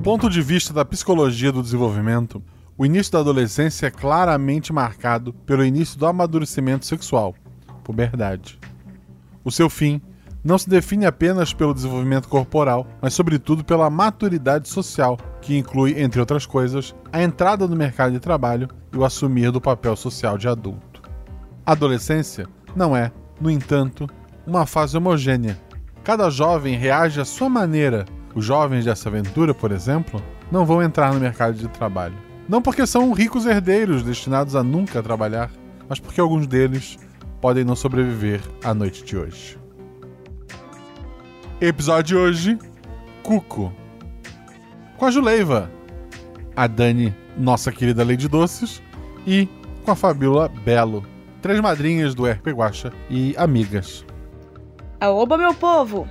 Do ponto de vista da psicologia do desenvolvimento, o início da adolescência é claramente marcado pelo início do amadurecimento sexual, puberdade. O seu fim não se define apenas pelo desenvolvimento corporal, mas sobretudo pela maturidade social, que inclui, entre outras coisas, a entrada no mercado de trabalho e o assumir do papel social de adulto. A adolescência não é, no entanto, uma fase homogênea. Cada jovem reage à sua maneira. Os jovens dessa aventura, por exemplo, não vão entrar no mercado de trabalho. Não porque são ricos herdeiros destinados a nunca trabalhar, mas porque alguns deles podem não sobreviver à noite de hoje. Episódio de hoje: Cuco. Com a Juleiva, a Dani, nossa querida Lady Doces, e com a Fabiola Belo, três madrinhas do RP Guacha e amigas. Aoba, meu povo!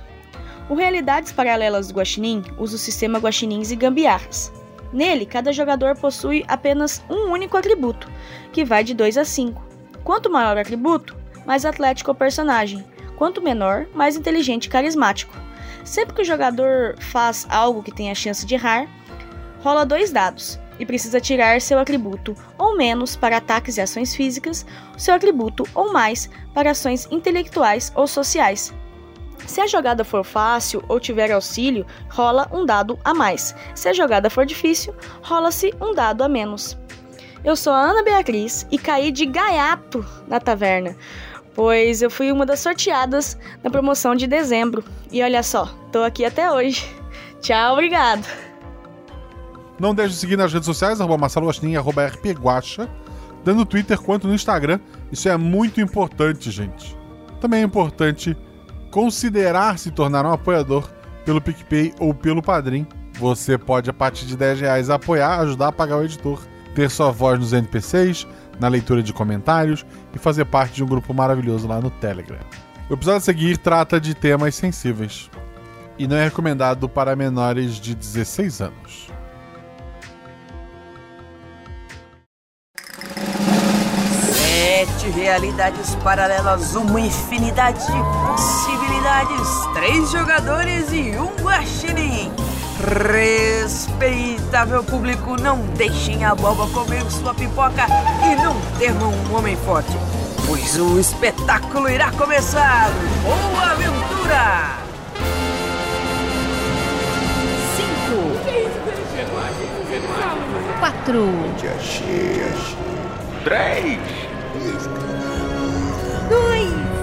O Realidades Paralelas do Guaxinim usa o sistema Guaxinins e Gambiarras. Nele, cada jogador possui apenas um único atributo, que vai de 2 a 5. Quanto maior o atributo, mais atlético o personagem, quanto menor, mais inteligente e carismático. Sempre que o jogador faz algo que tem a chance de errar, rola dois dados e precisa tirar seu atributo ou menos para ataques e ações físicas, seu atributo ou mais para ações intelectuais ou sociais. Se a jogada for fácil ou tiver auxílio, rola um dado a mais. Se a jogada for difícil, rola-se um dado a menos. Eu sou a Ana Beatriz e caí de gaiato na taverna pois eu fui uma das sorteadas na promoção de dezembro. E olha só, tô aqui até hoje. Tchau, obrigado. Não deixe de seguir nas redes sociais, arroba rpguacha, tanto no Twitter quanto no Instagram. Isso é muito importante, gente. Também é importante considerar se tornar um apoiador pelo PicPay ou pelo Padrim. Você pode, a partir de 10 reais, apoiar, ajudar a pagar o editor, ter sua voz nos NPCs, na leitura de comentários e fazer parte de um grupo maravilhoso lá no Telegram. O episódio a seguir trata de temas sensíveis e não é recomendado para menores de 16 anos. Sete realidades paralelas, uma infinidade de possibilidades, três jogadores e um guaxinim. Respeitável público, não deixem a boba comer sua pipoca e não temam um homem forte, pois o espetáculo irá começar. Boa aventura! Cinco, quatro, três, dois,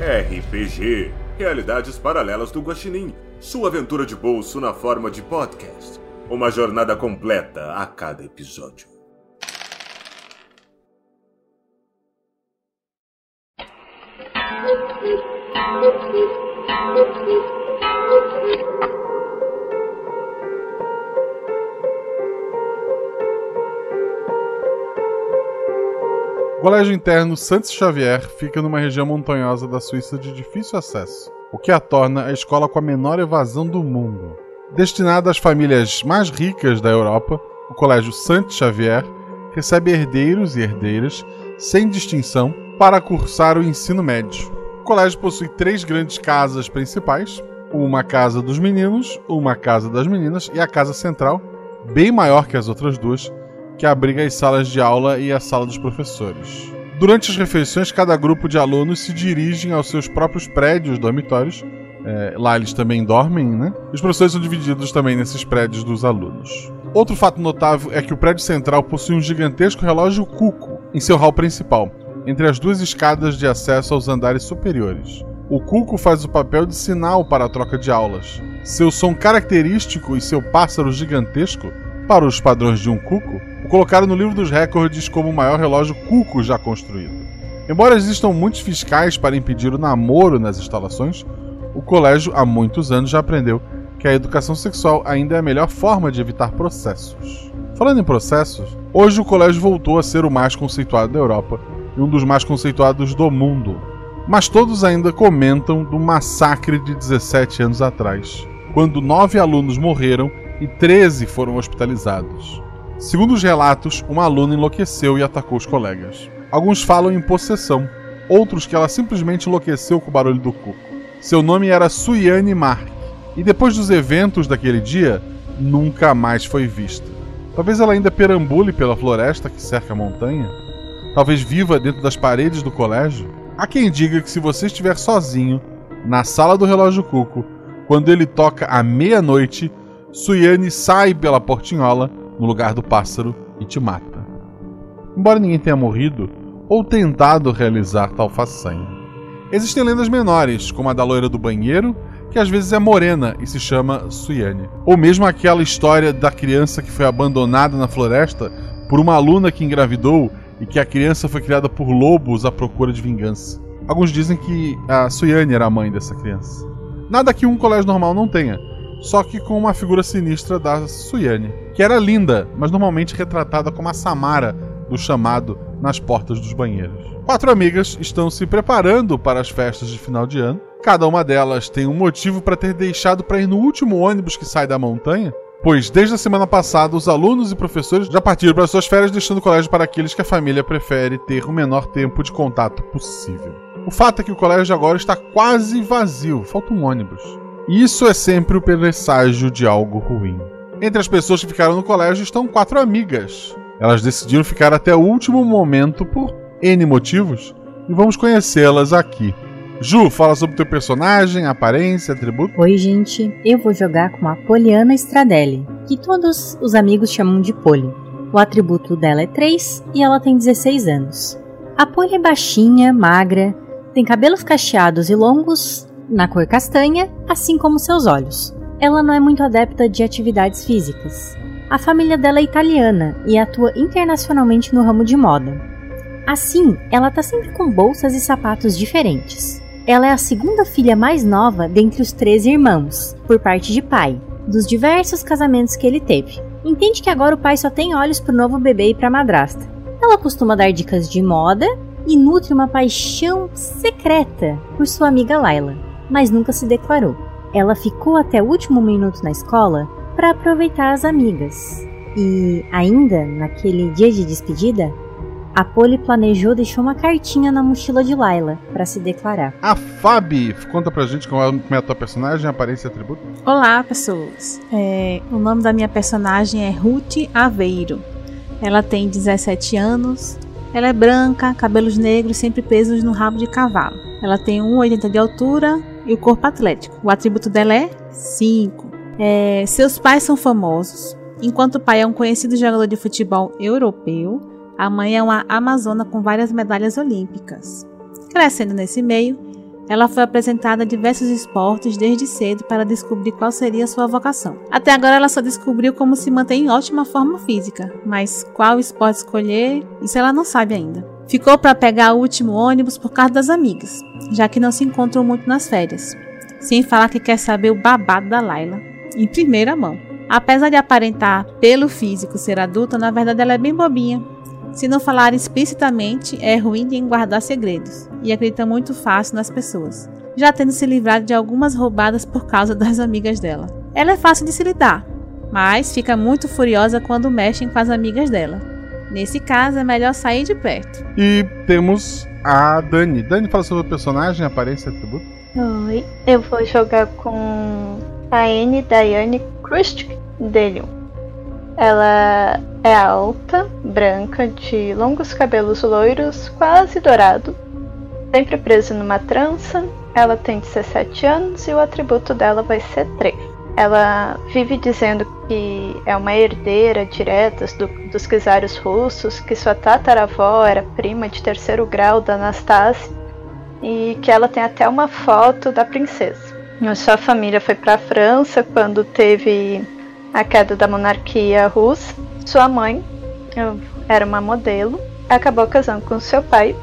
RPG Realidades Paralelas do Guaxinim, sua aventura de bolso na forma de podcast. Uma jornada completa a cada episódio. O Colégio Interno Santos Xavier fica numa região montanhosa da Suíça de difícil acesso, o que a torna a escola com a menor evasão do mundo. Destinada às famílias mais ricas da Europa, o Colégio Santos Xavier recebe herdeiros e herdeiras, sem distinção, para cursar o ensino médio. O colégio possui três grandes casas principais: uma casa dos meninos, uma casa das meninas e a casa central, bem maior que as outras duas, que abriga as salas de aula e a sala dos professores. Durante as refeições, cada grupo de alunos se dirigem aos seus próprios prédios dormitórios. É, lá eles também dormem, né? Os professores são divididos também nesses prédios dos alunos. Outro fato notável é que o prédio central possui um gigantesco relógio cuco em seu hall principal, entre as duas escadas de acesso aos andares superiores. O cuco faz o papel de sinal para a troca de aulas. Seu som característico e seu pássaro gigantesco, para os padrões de um cuco, colocaram no livro dos recordes como o maior relógio cuco já construído. Embora existam muitos fiscais para impedir o namoro nas instalações, o colégio há muitos anos já aprendeu que a educação sexual ainda é a melhor forma de evitar processos. Falando em processos, hoje o colégio voltou a ser o mais conceituado da Europa e um dos mais conceituados do mundo. Mas todos ainda comentam do massacre de 17 anos atrás, quando nove alunos morreram e 13 foram hospitalizados. Segundo os relatos, uma aluna enlouqueceu e atacou os colegas. Alguns falam em possessão, outros que ela simplesmente enlouqueceu com o barulho do cuco. Seu nome era Suyane Mark, e depois dos eventos daquele dia, nunca mais foi vista. Talvez ela ainda perambule pela floresta que cerca a montanha, talvez viva dentro das paredes do colégio. Há quem diga que se você estiver sozinho na sala do relógio cuco, quando ele toca à meia-noite, Suyane sai pela portinhola no lugar do pássaro e te mata. Embora ninguém tenha morrido ou tentado realizar tal façanha. Existem lendas menores, como a da loira do banheiro, que às vezes é morena e se chama Suyane. Ou mesmo aquela história da criança que foi abandonada na floresta por uma aluna que engravidou e que a criança foi criada por lobos à procura de vingança. Alguns dizem que a Suyane era a mãe dessa criança. Nada que um colégio normal não tenha, só que com uma figura sinistra da Suyane, que era linda, mas normalmente retratada como a Samara do chamado nas portas dos banheiros. Quatro amigas estão se preparando para as festas de final de ano. Cada uma delas tem um motivo para ter deixado para ir no último ônibus que sai da montanha, pois desde a semana passada os alunos e professores já partiram para suas férias, deixando o colégio para aqueles que a família prefere ter o menor tempo de contato possível. O fato é que o colégio agora está quase vazio, falta um ônibus. Isso é sempre o presságio de algo ruim. Entre as pessoas que ficaram no colégio estão quatro amigas, elas decidiram ficar até o último momento por N motivos e vamos conhecê-las aqui. Ju, fala sobre teu personagem, aparência, atributo. Oi, gente. Eu vou jogar com a Poliana Stradelli, que todos os amigos chamam de Poli. O atributo dela é 3 e ela tem 16 anos. A Poli é baixinha, magra, tem cabelos cacheados e longos, na cor castanha, assim como seus olhos. Ela não é muito adepta de atividades físicas, a família dela é italiana e atua internacionalmente no ramo de moda. Assim, ela tá sempre com bolsas e sapatos diferentes. Ela é a segunda filha mais nova dentre os três irmãos, por parte de pai, dos diversos casamentos que ele teve. Entende que agora o pai só tem olhos pro novo bebê e pra madrasta. Ela costuma dar dicas de moda e nutre uma paixão secreta por sua amiga Laila, mas nunca se declarou. Ela ficou até o último minuto na escola para aproveitar as amigas. E ainda, naquele dia de despedida, a Polly planejou deixar uma cartinha na mochila de Laila para se declarar. A Fabi, conta pra gente como é a tua personagem, aparência e atributo. Olá, pessoas. É, o nome da minha personagem é Ruth Aveiro. Ela tem 17 anos. Ela é branca, cabelos negros, sempre presos no rabo de cavalo. Ela tem 1,80 de altura e o corpo atlético. O atributo dela é 5. É, seus pais são famosos. Enquanto o pai é um conhecido jogador de futebol europeu, a mãe é uma amazona com várias medalhas olímpicas. Crescendo nesse meio, ela foi apresentada a diversos esportes desde cedo para descobrir qual seria sua vocação. Até agora ela só descobriu como se manter em ótima forma física, mas qual esporte escolher, isso ela não sabe ainda. Ficou para pegar o último ônibus por causa das amigas, já que não se encontram muito nas férias. Sem falar que quer saber o babado da Laila, em primeira mão. Apesar de aparentar pelo físico ser adulta, na verdade ela é bem bobinha. Se não falar explicitamente, é ruim de guardar segredos e acredita muito fácil nas pessoas, já tendo se livrado de algumas roubadas por causa das amigas dela. Ela é fácil de se lidar, mas fica muito furiosa quando mexem com as amigas dela. Nesse caso, é melhor sair de perto. E temos a Dani. Dani, fala sobre o personagem, aparência e atributo. Oi, eu vou jogar com a Anne Diane Krustik Delium. Ela é alta, branca, de longos cabelos loiros, quase dourado, sempre presa numa trança. Ela tem 17 anos e o atributo dela vai ser 3. Ela vive dizendo que é uma herdeira direta do, dos czares russos, que sua tataravó era prima de terceiro grau da Anastasia e que ela tem até uma foto da princesa. Sua família foi para a França quando teve a queda da monarquia russa. Sua mãe era uma modelo, acabou casando com seu pai,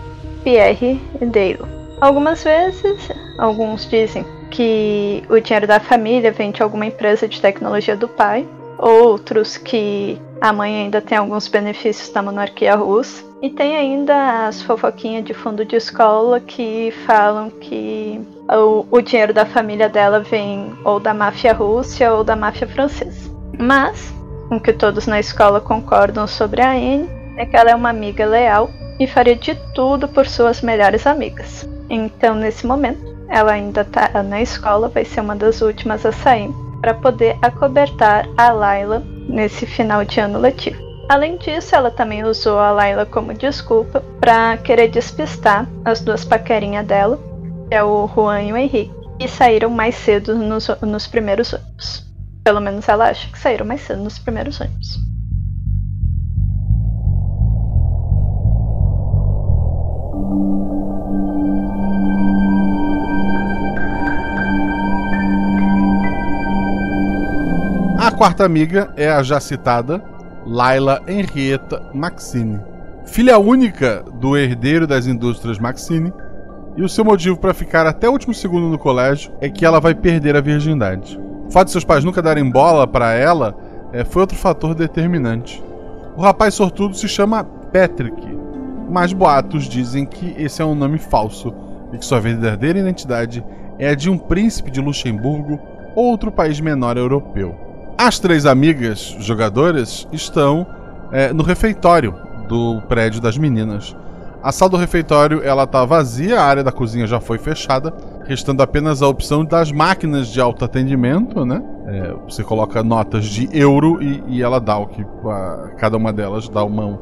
Pierre Dale. Algumas vezes, alguns dizem que o dinheiro da família vem de alguma empresa de tecnologia do pai, outros que a mãe ainda tem alguns benefícios da monarquia russa. E tem ainda as fofoquinhas de fundo de escola que falam que o, o dinheiro da família dela vem ou da máfia russa ou da máfia francesa. Mas, o que todos na escola concordam sobre a Anne é que ela é uma amiga leal e faria de tudo por suas melhores amigas. Então, nesse momento, ela ainda tá na escola, vai ser uma das últimas a sair, para poder acobertar a Layla nesse final de ano letivo. Além disso, ela também usou a Layla como desculpa para querer despistar as duas paquerinhas dela, que é o Juan e o Henrique, e saíram mais cedo nos, nos primeiros ônibus. Pelo menos ela acha que saíram mais cedo nos primeiros ônibus. A quarta amiga é a já citada Laila Henrietta Maxine, filha única do herdeiro das indústrias Maxine, e o seu motivo para ficar até o último segundo no colégio é que ela vai perder a virgindade. O fato de seus pais nunca darem bola para ela é, foi outro fator determinante. O rapaz sortudo se chama Patrick, mas boatos dizem que esse é um nome falso e que sua verdadeira identidade é a de um príncipe de Luxemburgo ou outro país menor europeu. As três amigas jogadoras estão é, no refeitório do prédio das meninas. A sala do refeitório ela tá vazia, a área da cozinha já foi fechada, restando apenas a opção das máquinas de autoatendimento, né? É, você coloca notas de euro e, e ela dá o que a, cada uma delas dá uma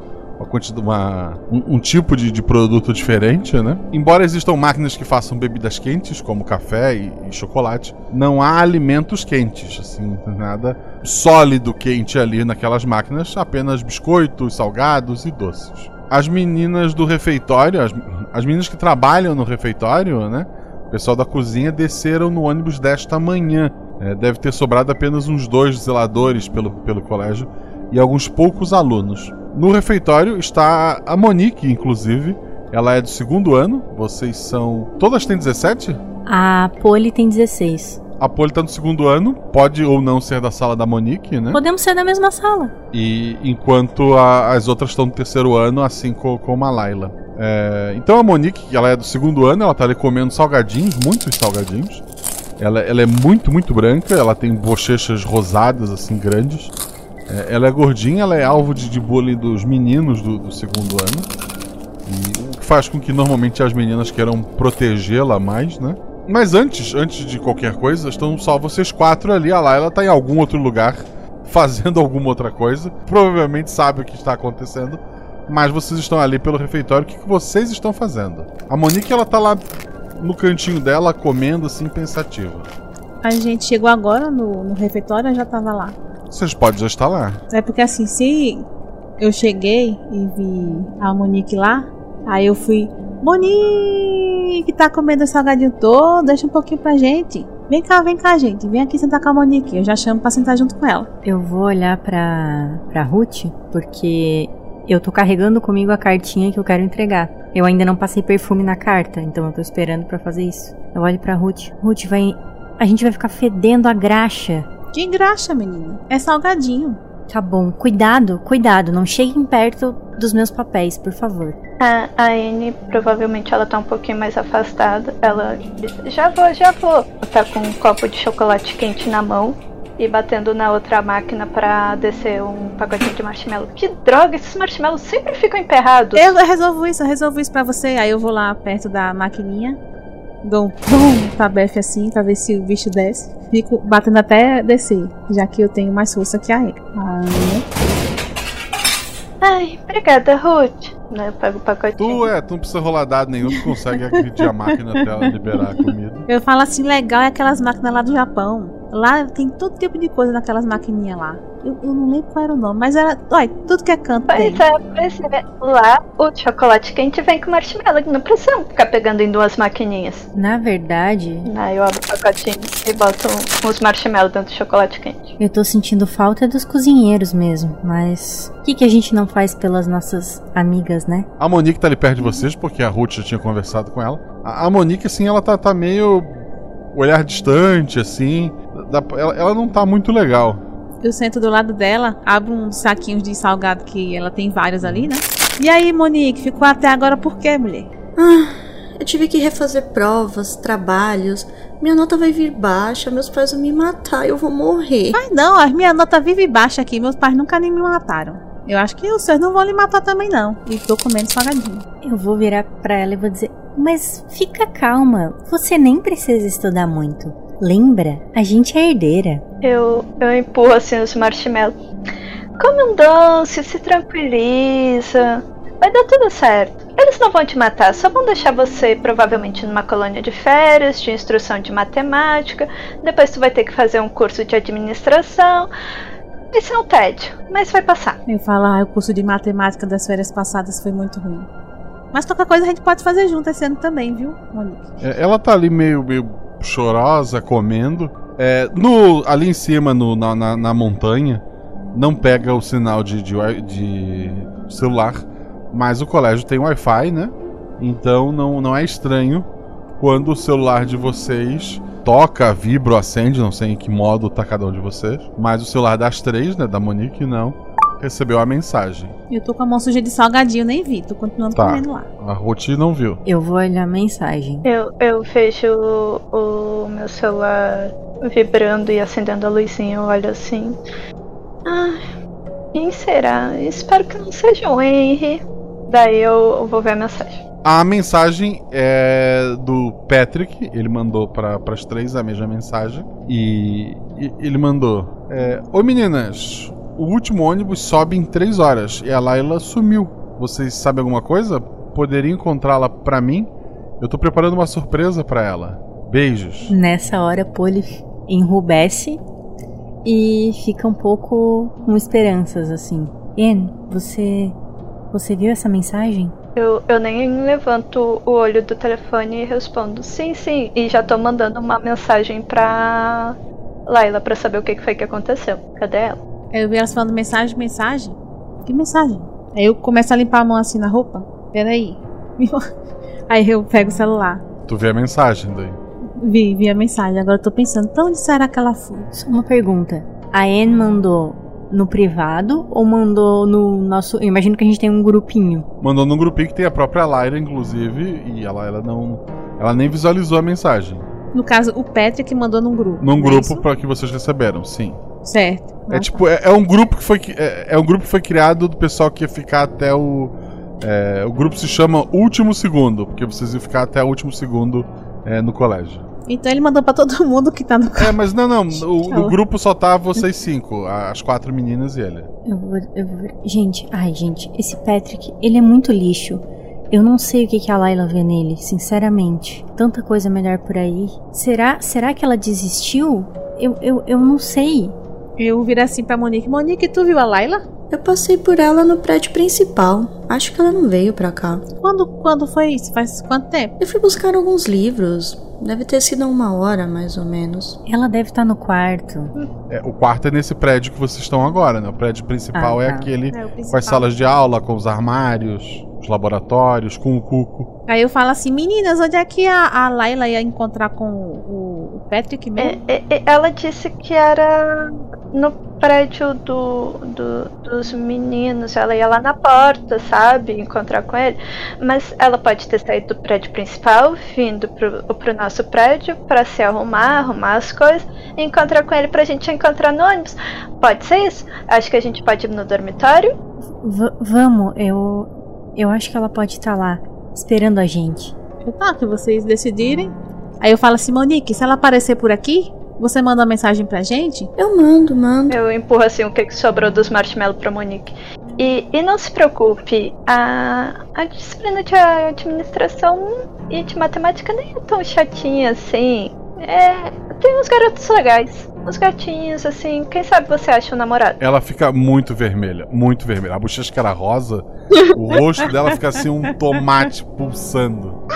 uma um, um, tipo de, de, produto diferente, né? Embora existam máquinas que façam bebidas quentes, como café e, e chocolate, não há alimentos quentes, assim, nada sólido quente ali naquelas máquinas, apenas biscoitos, salgados e doces. As meninas do refeitório, as, as meninas que trabalham no refeitório, né? O pessoal da cozinha desceram no ônibus desta manhã. É, deve ter sobrado apenas uns dois zeladores pelo, pelo colégio e alguns poucos alunos. No refeitório está a Monique, inclusive. Ela é do segundo ano. Vocês são. Todas têm 17? A Poli tem 16. A Poli tá no segundo ano, pode ou não ser da sala da Monique, né? Podemos ser da mesma sala. E enquanto a, as outras estão no terceiro ano, assim como, como a Laila. É, então a Monique, ela é do segundo ano, ela tá ali comendo salgadinhos, muitos salgadinhos. Ela, ela é muito, muito branca, ela tem bochechas rosadas, assim, grandes. É, ela é gordinha, ela é alvo de, de bullying dos meninos do, do segundo ano. O que faz com que normalmente as meninas queiram protegê-la mais, né? Mas antes, antes de qualquer coisa, estão só vocês quatro ali. A Layla tá em algum outro lugar, fazendo alguma outra coisa. Provavelmente sabe o que está acontecendo. Mas vocês estão ali pelo refeitório. O que, que vocês estão fazendo? A Monique, ela tá lá no cantinho dela, comendo assim, pensativa. A gente chegou agora no, no refeitório, já tava lá. Vocês podem já estar lá. É porque assim, se eu cheguei e vi a Monique lá, aí eu fui. Monique, tá comendo o salgadinho todo, deixa um pouquinho pra gente. Vem cá, vem cá, gente. Vem aqui sentar com a Monique. Eu já chamo pra sentar junto com ela. Eu vou olhar pra, pra Ruth, porque eu tô carregando comigo a cartinha que eu quero entregar. Eu ainda não passei perfume na carta, então eu tô esperando para fazer isso. Eu olho pra Ruth. Ruth, vai. A gente vai ficar fedendo a graxa. Que graxa, menina. É salgadinho. Tá bom. Cuidado, cuidado. Não cheguem perto dos meus papéis, por favor. A, a Anne, provavelmente ela tá um pouquinho mais afastada. Ela diz, já vou, já vou. Tá com um copo de chocolate quente na mão e batendo na outra máquina para descer um pacotinho de marshmallow. Que droga, esses marshmallows sempre ficam emperrados. Eu resolvo isso, eu resolvo isso pra você. Aí eu vou lá perto da maquininha, dou um pum pra Beth assim, pra ver se o bicho desce. Fico batendo até descer, já que eu tenho mais força que a ele. Aí... Ai, obrigada, Ruth. Né, eu pego o pacotinho. Tu é, tu não precisa rolar dado nenhum, tu consegue agredir a máquina até ela liberar a comida. Eu falo assim, legal é aquelas máquinas lá do Japão. Lá tem todo tipo de coisa naquelas maquininhas lá. Eu, eu, não lembro qual era o nome, mas era. Olha, tudo que é canto. Pois tem. é, pois é. Lá o chocolate quente vem com marshmallow. Não precisa ficar pegando em duas maquininhas. Na verdade. Aí eu abro o pacotinho e boto uns marshmallows dentro do chocolate quente. Eu tô sentindo falta dos cozinheiros mesmo, mas. O que, que a gente não faz pelas nossas amigas, né? A Monique tá ali perto de vocês, porque a Ruth já tinha conversado com ela. A, a Monique, assim, ela tá, tá meio. olhar distante, assim. Ela, ela não tá muito legal. Eu sento do lado dela, abro uns saquinhos de salgado que ela tem vários ali, né? E aí, Monique, ficou até agora por quê, mulher? Ah, eu tive que refazer provas, trabalhos. Minha nota vai vir baixa, meus pais vão me matar, eu vou morrer. Ai não, a minha nota vive baixa aqui, meus pais nunca nem me mataram. Eu acho que os seus não vão lhe matar também não. E tô comendo salgadinho. Eu vou virar pra ela e vou dizer: Mas fica calma, você nem precisa estudar muito. Lembra, a gente é herdeira. Eu, eu empurro assim os marshmallows. Come um doce, se tranquiliza. Vai dar tudo certo. Eles não vão te matar, só vão deixar você provavelmente numa colônia de férias, de instrução de matemática. Depois tu vai ter que fazer um curso de administração. Isso é um tédio, mas vai passar. Eu falo, ah, o curso de matemática das férias passadas foi muito ruim. Mas qualquer coisa a gente pode fazer junto esse ano também, viu, Monique? É, ela tá ali meio, meio chorosa, comendo. É, no, ali em cima, no, na, na, na montanha, não pega o sinal de, de, de celular, mas o colégio tem Wi-Fi, né? Então não, não é estranho quando o celular de vocês toca, vibra acende, não sei em que modo tá cada um de vocês, mas o celular das três, né, da Monique, não, recebeu a mensagem. Eu tô com a mão suja de salgadinho, nem vi, tô continuando Tá. comendo lá. A Ruth não viu. Eu vou olhar a mensagem. Eu, eu vejo o, o meu celular vibrando e acendendo a luzinha. Eu olho assim. Ah, quem será? Espero que não seja o Henry. Daí eu, eu vou ver a mensagem. A mensagem é do Patrick, ele mandou para as três a mesma mensagem. E, e ele mandou: é, Oi meninas, o último ônibus sobe em três horas e a Layla sumiu. Vocês sabem alguma coisa? Poderia encontrá-la pra mim? Eu tô preparando uma surpresa pra ela. Beijos. Nessa hora, Polly enrubesce e fica um pouco com esperanças, assim. En, você. Você viu essa mensagem? Eu, eu nem levanto o olho do telefone e respondo sim, sim. E já tô mandando uma mensagem pra Laila pra saber o que que foi que aconteceu. Cadê ela? Aí eu vi elas falando mensagem, mensagem. Que mensagem? Aí eu começo a limpar a mão assim na roupa. Peraí. Aí eu pego o celular. Tu vê a mensagem daí. Vi, vi a mensagem. Agora eu tô pensando, pra onde será que ela foi? Só uma pergunta. A Anne mandou no privado ou mandou no nosso. Eu imagino que a gente tem um grupinho. Mandou num grupinho que tem a própria Lyra, inclusive, e a Lyra não. Ela nem visualizou a mensagem. No caso, o Patrick mandou num grupo. Num é grupo isso? para que vocês receberam, sim. Certo. É Ah, tipo, é, é um grupo que foi que- é, é um grupo que foi criado do pessoal que ia ficar até o é, o grupo se chama Último Segundo, porque vocês iam ficar até o último segundo é, no colégio. Então ele mandou pra todo mundo que tá no É, mas não, não, o, Tá no grupo só tá vocês cinco, as quatro meninas e ele. Eu vou, eu vou ver. Gente, ai, gente, esse Patrick, ele é muito lixo. Eu não sei o que, que a Layla vê nele, sinceramente. Tanta coisa melhor por aí. Será, será que ela desistiu? Eu, eu, eu não sei. Eu viro assim pra Monique. Monique, tu viu a Laila? Eu passei por ela no prédio principal. Acho que ela não veio pra cá. Quando, quando foi isso? Faz quanto tempo? Eu fui buscar alguns livros. Deve ter sido há uma hora, mais ou menos. Ela deve estar no quarto. É, o quarto é nesse prédio que vocês estão agora, né? O prédio principal Ah, é tá. aquele É, o com principal. as salas de aula, com os armários, os laboratórios, com o cuco. Aí eu falo assim, meninas, onde é que a, a Laila ia encontrar com o, o Patrick mesmo? É, é, é, ela disse que era no prédio do, do- dos meninos. Ela ia lá na porta, sabe? Encontrar com ele. Mas ela pode ter saído do prédio principal, vindo pro, pro nosso prédio pra se arrumar, arrumar as coisas e encontrar com ele pra gente encontrar no ônibus. Pode ser isso? Acho que a gente pode ir no dormitório. V- vamos, eu. Eu acho que ela pode estar lá, esperando a gente. Tá, que vocês decidirem. Aí eu falo assim, Monique, se ela aparecer por aqui, você manda uma mensagem pra gente? Eu mando, mando. Eu empurro assim o que que sobrou dos marshmallows pra Monique. E, e não se preocupe, a, a disciplina de administração e de matemática nem é tão chatinha assim. É, tem uns garotos legais, uns gatinhos assim. Quem sabe você acha um namorado? Ela fica muito vermelha, muito vermelha. A bochecha que era rosa, o rosto dela fica assim um tomate pulsando.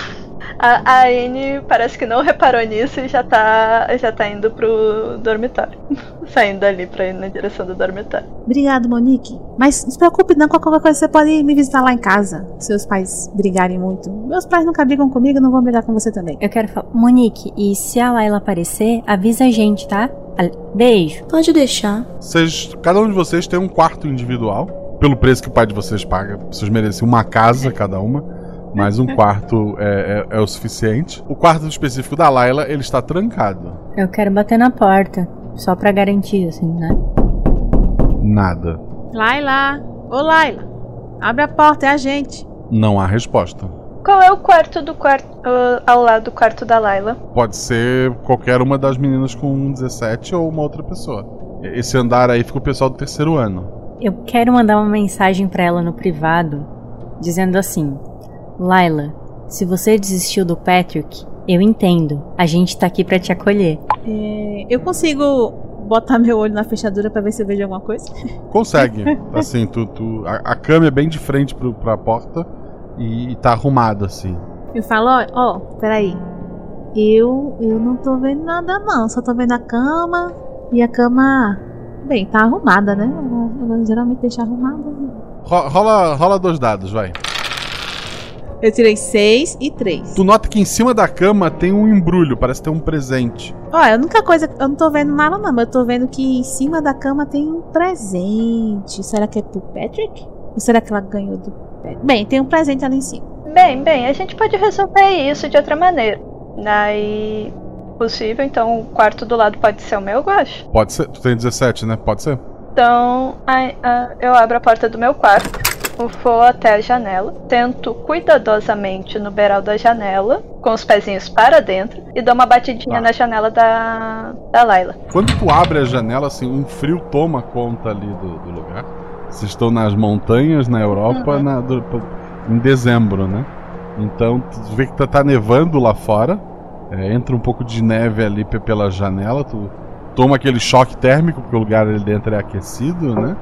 A, a Anne parece que não reparou nisso e já tá, já tá indo pro dormitório. Saindo ali pra ir na direção do dormitório. Obrigado, Monique. Mas não se preocupe não, com qualquer coisa você pode me visitar lá em casa. Se Seus pais brigarem muito. Meus pais nunca brigam comigo, não vão brigar com você também. Eu quero falar. Monique, e se a Layla aparecer, avisa a gente, tá? Beijo. Pode deixar. Vocês, cada um de vocês tem um quarto individual, pelo preço que o pai de vocês paga. Vocês merecem uma casa cada uma, mas um quarto é, é- é o suficiente. O quarto específico da Layla, ele está trancado. Eu quero bater na porta. Só pra garantir, assim, né? Nada. Laila! Ô Laila! Abre a porta, é a gente. Não há resposta. Qual é o quarto do quarto uh, ao lado do quarto da Laila? Pode ser qualquer uma das meninas com 17 ou uma outra pessoa. Esse andar aí fica o pessoal do terceiro ano. Eu quero mandar uma mensagem para ela no privado, dizendo assim: Laila, se você desistiu do Patrick, eu entendo. A gente tá aqui para te acolher. É, eu consigo botar meu olho na fechadura para ver se eu vejo alguma coisa? Consegue. assim, tu, tu a, a câmera é bem de frente pro, pra porta e, e tá arrumada, assim. Eu falo, ó, ó, peraí. Eu, eu não tô vendo nada não, só tô vendo a cama e a cama, bem, tá arrumada, né? Ela, ela geralmente deixa arrumada. Ro- Rola, rola dois dados, vai. Eu tirei seis e três. Tu nota que em cima da cama tem um embrulho, parece ter um presente. Ó, a única coisa, eu não tô vendo nada não, mas eu tô vendo que em cima da cama tem um presente. Será que é pro Patrick? Ou será que ela ganhou do Patrick? Bem, tem um presente ali em cima. Bem, bem, a gente pode resolver isso de outra maneira. Daí. Possível, então o quarto do lado pode ser o meu, eu acho. Pode ser. Tu tem 17, né? Pode ser. Então, ai, ah, eu abro a porta do meu quarto, vou até a janela, tento cuidadosamente no beiral da janela, com os pezinhos para dentro, e dou uma batidinha Tá. na janela da, da Laila. Quando tu abre a janela, assim, um frio toma conta ali do, do lugar. Vocês estão nas montanhas na Europa Uhum. na- do- em dezembro, né? Então tu vê que tá, tá nevando lá fora. É, entra um pouco de neve ali pe- pela janela. Tu toma aquele choque térmico, porque o lugar ali dentro é aquecido, né?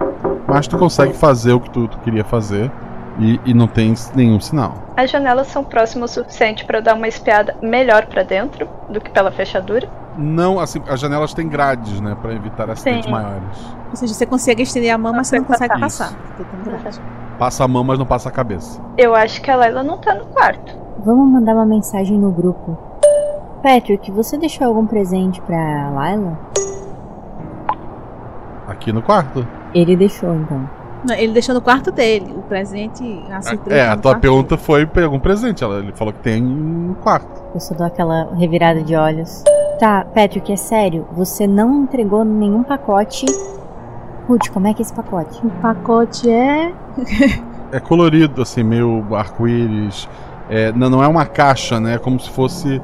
Mas tu consegue fazer o que tu, tu queria fazer e, e não tem nenhum sinal. As janelas são próximas o suficiente para eu dar uma espiada melhor para dentro do que pela fechadura. Não, assim, as janelas têm grades, né? Pra evitar acidentes Sim. maiores. Ou seja, você consegue estender a mão, mas você não consegue passar. Passa a mão, mas não passa a cabeça. Eu acho que a Laila não tá no quarto. Vamos mandar uma mensagem no grupo. Patrick, você deixou algum presente pra Laila? Aqui no quarto. Ele deixou, então. Não, Ele deixou no quarto dele. O presente, a surpresa. É, tá a tua quarto pergunta foi pegou um presente. Ela, ele falou que tem no quarto. Eu só dou aquela revirada de olhos. Tá, Patrick, é sério. Você não entregou nenhum pacote. Ruth, como é que é esse pacote? O pacote é. É colorido, assim, meio arco-íris. É, não, não é uma caixa, né? É como se fosse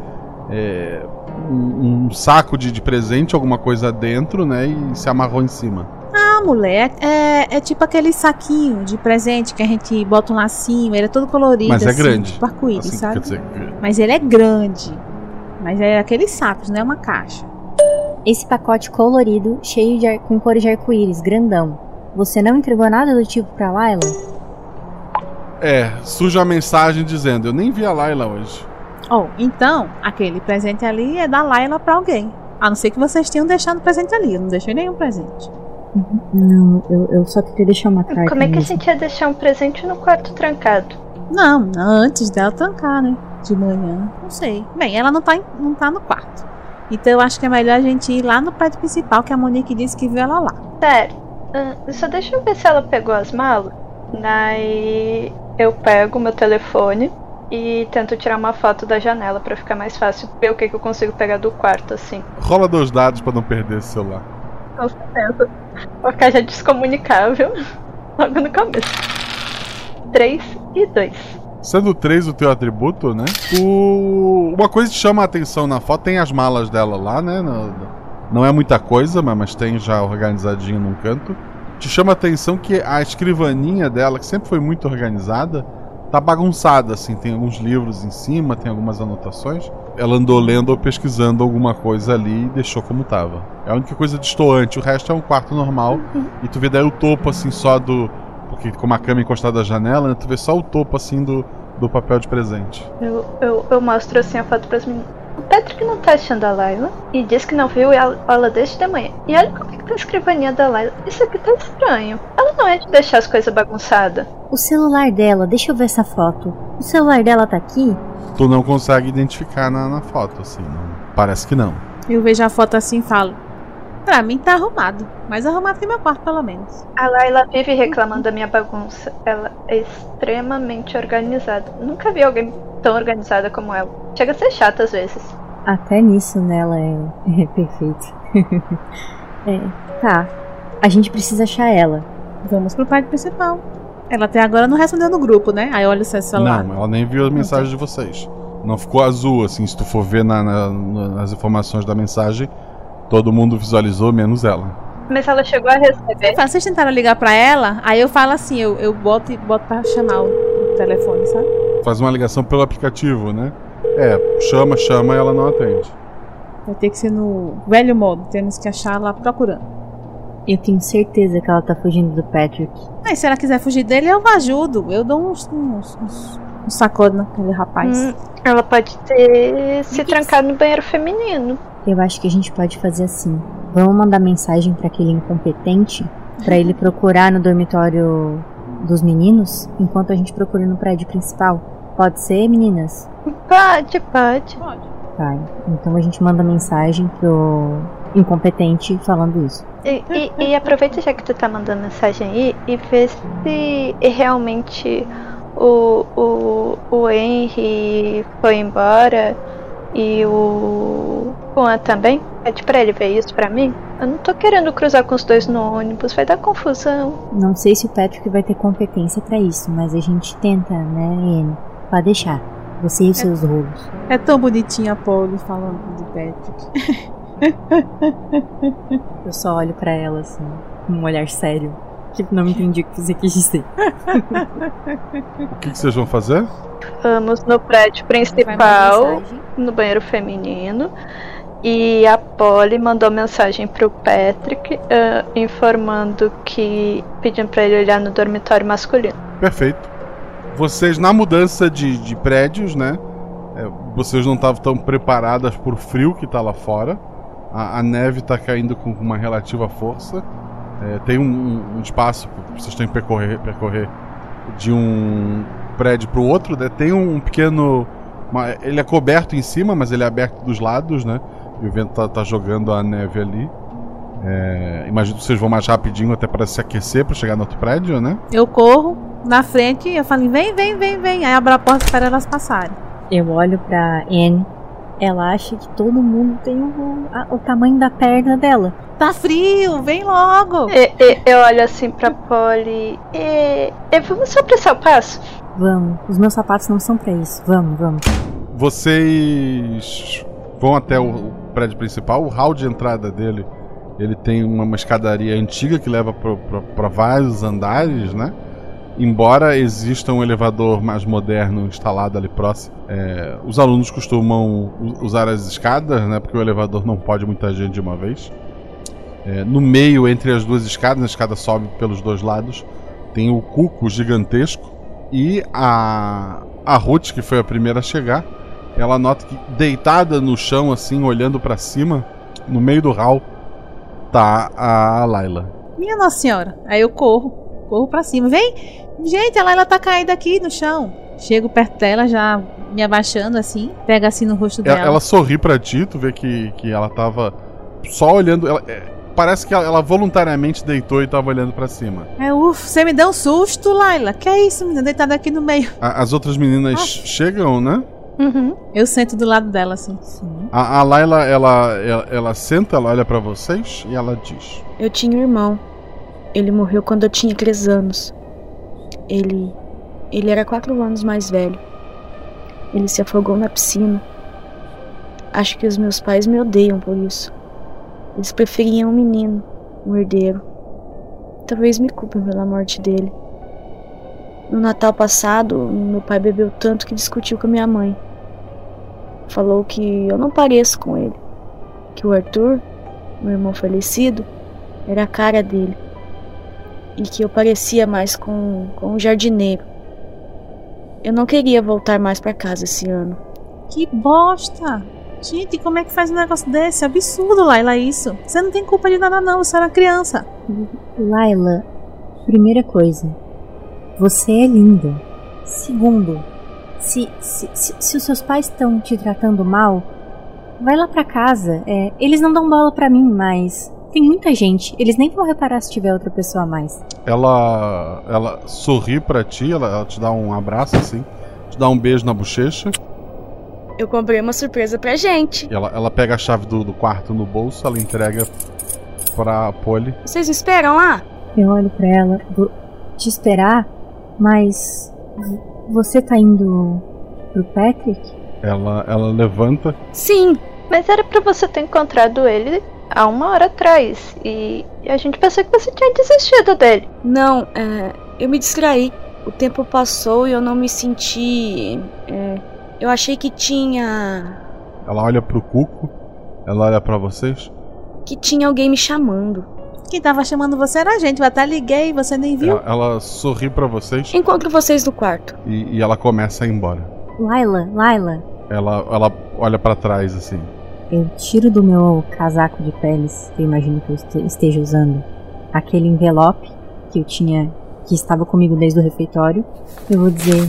é, um, um saco de, de presente, alguma coisa dentro, né? E se amarrou em cima. Ah, mulher, é, é tipo aquele saquinho de presente que a gente bota um lacinho, ele é todo colorido. Mas é assim, grande. Tipo arco-íris, Assim, sabe? quer dizer, Mas ele é grande. Mas é aqueles sacos, não é uma caixa. Esse pacote colorido, cheio de ar- com cores de arco-íris, grandão. Você não entregou nada do tipo pra Laila? é, surge uma mensagem dizendo: Eu nem vi a Laila hoje. Oh, então, aquele presente ali é da Laila pra alguém. A não ser que vocês tenham deixado o presente ali. Eu não deixei nenhum presente. Não, eu, eu só queria deixar uma carta. Como é que a mesmo. gente ia deixar um presente no quarto trancado? Não, antes dela trancar, né? De manhã. Não sei. Bem, ela não tá, em- não tá no quarto. Então eu acho que é melhor a gente ir lá no prédio principal, que a Monique disse que viu ela lá. Sério, ah, só deixa eu ver se ela pegou as malas. Daí eu pego meu telefone e tento tirar uma foto da janela pra ficar mais fácil ver o que, que eu consigo pegar do quarto, assim. Rola dois dados pra não perder esse celular. Com certeza. Vou ficar já descomunicável logo no começo. 3 e 2. Sendo três o teu atributo, né? O... Uma coisa que chama a atenção na foto, tem as malas dela lá, né? Não é muita coisa, mas- mas tem já organizadinho num canto. Te chama a atenção que a escrivaninha dela, que sempre foi muito organizada, tá bagunçada, assim. Tem alguns livros em cima, tem algumas anotações. Ela andou lendo ou pesquisando alguma coisa ali e deixou como tava. É a única coisa destoante, o resto é um quarto normal. E tu vê daí o topo, assim, só do. Porque como a cama encostada à janela, né? Tu vê só o topo, assim, do, do papel de presente. Eu, eu, eu mostro assim a foto pras meninas. Patrick não tá achando a Laila e diz que não viu ela, ela desde de manhã. E olha como é que tá a escrivaninha da Laila. Isso aqui tá estranho. Ela não é de deixar as coisas bagunçadas. O celular dela, deixa eu ver essa foto. O celular dela tá aqui? Tu não consegue identificar na, na foto, assim. não- Parece que não. Eu vejo a foto assim e falo. Pra mim tá arrumado. Mais arrumado que meu quarto, pelo menos. A Laila vive reclamando da minha bagunça. Ela é extremamente organizada. Nunca vi alguém tão organizada como ela. Chega a ser chata às vezes. Até nisso nela é, é perfeito. é, tá. A gente precisa achar ela. Vamos pro prédio principal. Ela até agora não respondeu no grupo, né? Aí olha o seu celular. Não, ela nem viu a mensagem de vocês. Não ficou azul, assim, se tu for ver na- na- nas informações da mensagem, todo mundo visualizou, menos ela. Mas ela chegou a receber. Fala, Vocês tentaram ligar pra ela, aí eu falo assim, eu, eu boto, e- boto pra chamar o, o telefone, sabe? Faz uma ligação pelo aplicativo, né? É, chama, chama e ela não atende. Vai ter que ser no velho modo, temos que achar lá procurando. Eu tenho certeza que ela tá fugindo do Patrick. Aí se ela quiser fugir dele, eu ajudo. Eu dou uns, uns, uns, uns sacode naquele rapaz. Hum, ela pode ter se trancado no banheiro feminino. Eu acho que a gente pode fazer assim. Vamos mandar mensagem pra aquele incompetente pra ele procurar no dormitório dos meninos enquanto a gente procura no prédio principal. Pode ser, meninas? Pode, pode. Tá. Então a gente manda mensagem pro incompetente falando isso. E, e- e aproveita já que tu tá mandando mensagem aí e vê se realmente o, o, o Henry foi embora e o Juan também. Pede pra ele ver isso pra mim. Eu não tô querendo cruzar com os dois no ônibus, vai dar confusão. Não sei se o Patrick vai ter competência pra isso, mas a gente tenta, né, Anne? Pode deixar. Você e os seus rolos. É tão bonitinha a Polly falando de Patrick. Eu só olho pra ela assim, com um olhar sério. Tipo, não entendi o que você quis dizer. O que, que vocês vão fazer? Vamos no prédio principal, no banheiro feminino. E a Polly mandou mensagem pro Patrick ah, informando que pedindo pra ele olhar no dormitório masculino. Perfeito. Vocês, na mudança de, de prédios, né? é, vocês não estavam tão preparadas pro frio que tá lá fora. A, a neve tá caindo com uma relativa força. É, tem um, um- um espaço que vocês têm que percorrer, percorrer de um prédio pro outro. Né? Tem um pequeno. uma- ele é coberto em cima, mas ele é aberto dos lados, né? E o vento tá, tá jogando a neve ali. É, imagino que vocês vão mais rapidinho até para se aquecer para chegar no outro prédio, né? Eu corro na frente e eu falo, vem, vem, vem, vem. Aí abro a porta para elas passarem. Eu olho pra Anne. Ela acha que todo mundo tem o, a- o tamanho da perna dela. Tá frio, vem logo. E- e- eu olho assim pra Polly. E, e vamos só apressar o passo? Vamos, os meus sapatos não são pra isso. Vamos, vamos. Vocês vão até o, o prédio principal. O hall de entrada dele, ele tem uma, uma escadaria antiga que leva para vários andares, né? Embora exista um elevador mais moderno instalado ali próximo, é, os alunos costumam usar as escadas, né? Porque o elevador não pode muita gente de uma vez. É, no meio, entre as duas escadas, a escada sobe pelos dois lados, tem o cuco gigantesco e a, a Ruth, que foi a primeira a chegar, ela nota que deitada no chão, assim, olhando pra cima, no meio do hall, tá a Laila. Minha Nossa Senhora. Aí eu corro, corro pra cima. Vem! Gente, a Laila tá caída aqui no chão. Chego perto dela, já me abaixando assim. Pega assim no rosto Ela, dela. ela sorri pra ti, tu vê que, que ela tava só olhando. ela- é, parece que ela, ela voluntariamente deitou e tava olhando pra cima. É, ufa, você me deu um susto, Laila. Que é isso, menina? Deitada aqui no meio. A- as outras meninas chegam, né? Uhum. Eu sento do lado dela, assim. A, a Laila, ela, ela, ela senta, ela olha pra vocês e ela diz: Eu tinha um irmão. Ele morreu quando eu tinha 3 anos. Ele. Ele era 4 anos mais velho. Ele se afogou na piscina. Acho que os meus pais me odeiam por isso. Eles preferiam um menino, um herdeiro. Talvez me culpem pela morte dele. No Natal passado, meu pai bebeu tanto que discutiu com a minha mãe. Falou que eu não pareço com ele. Que o Arthur, meu irmão falecido, era a cara dele. E que eu parecia mais com, com um jardineiro. Eu não queria voltar mais pra casa esse ano. Que bosta! Gente, como é que faz um negócio desse? Absurdo, Laila, isso. Você não tem culpa de nada, não. Você era criança. Laila, primeira coisa, você é linda. Segundo, se, se, se, se os seus pais estão te tratando mal, vai lá pra casa. É, eles não dão bola pra mim, mas tem muita gente. Eles nem vão reparar se tiver outra pessoa a mais. Ela, ela sorri pra ti, ela, ela te dá um abraço assim, te dá um beijo na bochecha. Eu comprei uma surpresa pra gente. E ela, ela pega a chave do, do quarto no bolso, ela entrega pra Polly. Vocês me esperam lá? Eu olho pra ela, vou te esperar. Mas você tá indo pro Patrick? Ela, ela levanta. Sim. Mas era para você ter encontrado ele há uma hora atrás. E a gente pensou que você tinha desistido dele. Não, é, eu me distraí. O tempo passou e eu não me senti. É, eu achei que tinha. Ela olha pro Cuco. Ela olha para vocês. Que tinha alguém me chamando. Quem tava chamando você era a gente. Eu até liguei, você nem viu. Ela, ela sorri para vocês. Encontro vocês no quarto. E, e, ela começa a ir embora. Laila, Laila. Ela, ela olha para trás assim. Eu tiro do meu casaco de peles, que eu imagino que eu esteja usando, aquele envelope que eu tinha, que estava comigo desde o refeitório. Eu vou dizer,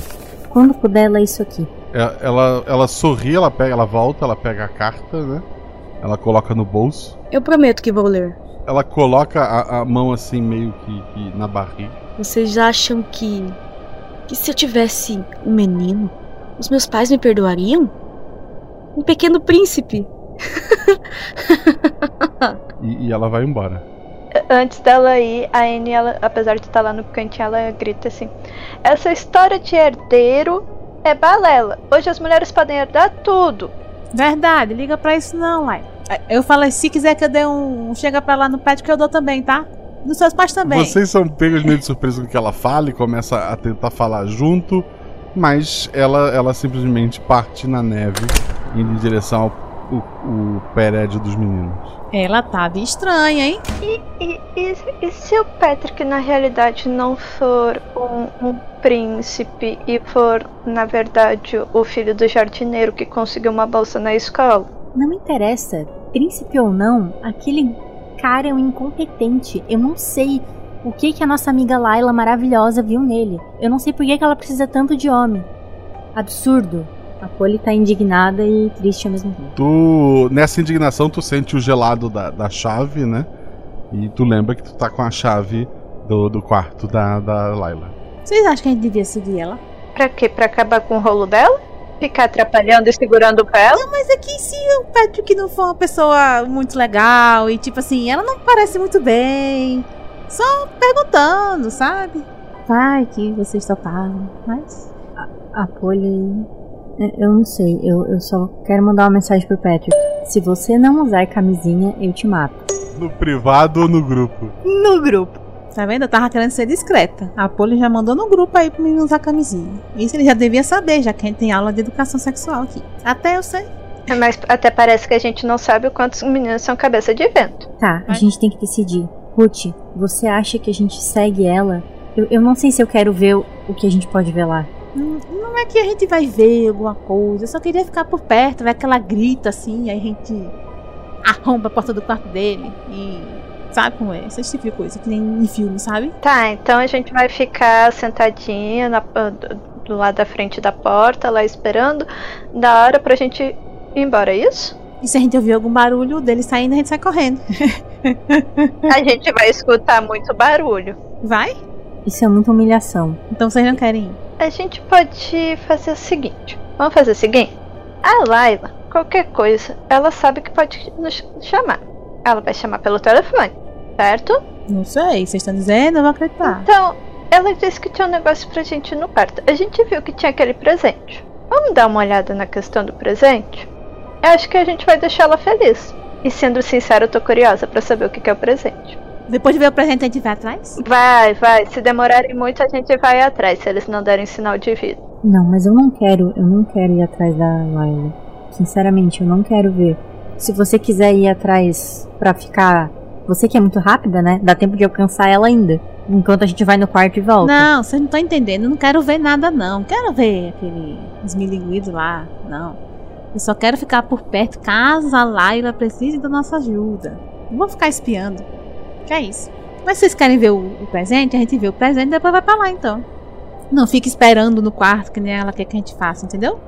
quando puder, lê isso aqui. Ela, ela, ela sorri, ela pega, ela volta, ela pega a carta, né? Ela coloca no bolso. Eu prometo que vou ler. Ela coloca a, a mão assim, meio que, que na barriga. Vocês acham que. que se eu tivesse um menino, os meus pais me perdoariam? Um pequeno príncipe. e, e, ela vai embora. Antes dela ir, a Anne, ela, apesar de estar lá no cantinho, ela grita assim: Essa história de herdeiro é balela. Hoje as mulheres podem herdar tudo. Verdade, liga pra isso não, uai. Eu falei, se quiser que eu dê um. Chega pra lá no pet que eu dou também, tá? Dos seus pais também. Vocês são pegos meio de surpresa com o que ela fala e começa a tentar falar junto, mas ela, ela simplesmente parte na neve, indo em direção ao o, o prédio dos meninos. Ela tava estranha, hein? E, e, e, e, se o Patrick na realidade não for um, um, príncipe e for, na verdade, o filho do jardineiro que conseguiu uma bolsa na escola? Não interessa, príncipe ou não, aquele cara é um incompetente. Eu não sei o que, que a nossa amiga Laila maravilhosa viu nele. Eu não sei por que, que ela precisa tanto de homem. Absurdo. A Polly tá indignada e triste ao mesmo tempo. Tu, nessa indignação, tu sente o gelado da, da chave, né? E tu lembra que tu tá com a chave do, do quarto da, da Laila. Vocês acham que a gente devia seguir ela? Pra quê? Pra acabar com o rolo dela? Ficar atrapalhando e segurando o pé? Não, mas é que se o Patrick não for uma pessoa muito legal e tipo assim, ela não parece muito bem. Só perguntando, sabe? Vai que vocês toparam, mas. A, a Polly é, eu não sei, eu, eu só quero mandar uma mensagem pro Patrick. Se você não usar camisinha, eu te mato. No privado ou no grupo? No grupo. Tá vendo? Eu tava querendo ser discreta. A Poli já mandou no grupo aí pro menino usar camisinha. Isso ele já devia saber, já que a gente tem aula de educação sexual aqui. Até eu sei. Mas até parece que a gente não sabe o quantos meninos são cabeça de vento. Tá, a gente tem que decidir. Ruth, você acha que a gente segue ela? Eu, eu não sei se eu quero ver o, o que a gente pode ver lá. Não, não é que a gente vai ver alguma coisa. Eu só queria ficar por perto, ver aquela grita assim, aí a gente arromba a porta do quarto dele e. Sabe como é? Esse tipo de coisa, que nem em filme, sabe? Tá, então a gente vai ficar sentadinha na, do lado da frente da porta, lá esperando, da hora pra gente ir embora, é isso? E se a gente ouvir algum barulho dele saindo, a gente sai correndo. a gente vai escutar muito barulho. Vai? Isso é muita humilhação. Então vocês não querem ir? A gente pode fazer o seguinte. Vamos fazer o seguinte? A Laila, qualquer coisa, ela sabe que pode nos chamar. Ela vai chamar pelo telefone, certo? Não sei, vocês estão dizendo, eu vou acreditar. Então, ela disse que tinha um negócio pra gente no quarto. A gente viu que tinha aquele presente. Vamos dar uma olhada na questão do presente? Eu acho que a gente vai deixar ela feliz. E sendo sincero, eu tô curiosa para saber o que é o presente. Depois de ver o presente, a gente vai atrás? Vai, vai. Se demorarem muito, a gente vai atrás, se eles não derem sinal de vida. Não, mas eu não quero, eu não quero ir atrás da Laila. Sinceramente, eu não quero ver. Se você quiser ir atrás pra ficar. Você que é muito rápida, né? Dá tempo de alcançar ela ainda. Enquanto a gente vai no quarto e volta. Não, vocês não estão entendendo. Eu não quero ver nada, não. Quero ver aquele esmilinguido lá. Não. Eu só quero ficar por perto caso a Laila precise da nossa ajuda. Não vou ficar espiando. Que é isso. Mas vocês querem ver o, o presente? A gente vê o presente e depois vai pra lá então. Não fica esperando no quarto que nem ela quer que a gente faça, entendeu?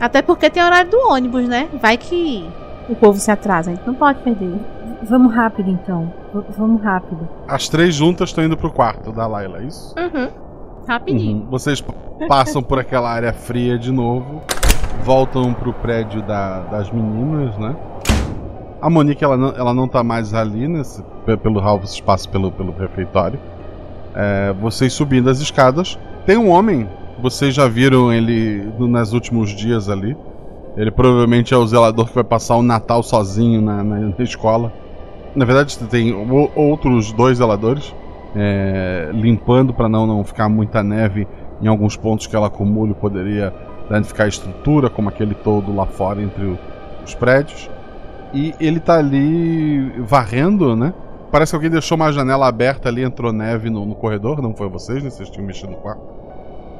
Até porque tem horário do ônibus, né? Vai que o povo se atrasa, a gente não pode perder. Vamos rápido então. V vamos rápido. As três juntas estão indo pro quarto da Laila, é isso? Uhum. Rapidinho. Uhum. Vocês passam por aquela área fria de novo, voltam pro prédio da, das meninas, né? A Monique ela não, ela não tá mais ali, nesse, pelo hall vocês passam pelo, pelo refeitório. É, vocês subindo as escadas, Tem um homem, vocês já viram ele nos últimos dias ali. Ele provavelmente é o zelador que vai passar o Natal sozinho na, na, na escola. Na verdade, tem outros dois zeladores é, limpando para não, não ficar muita neve em alguns pontos que ela acumula e poderia danificar a estrutura, como aquele todo lá fora entre o, os prédios. E ele tá ali varrendo, né? Parece que alguém deixou uma janela aberta ali, entrou neve no, no corredor, não foi vocês, né? Vocês tinham mexido no quarto.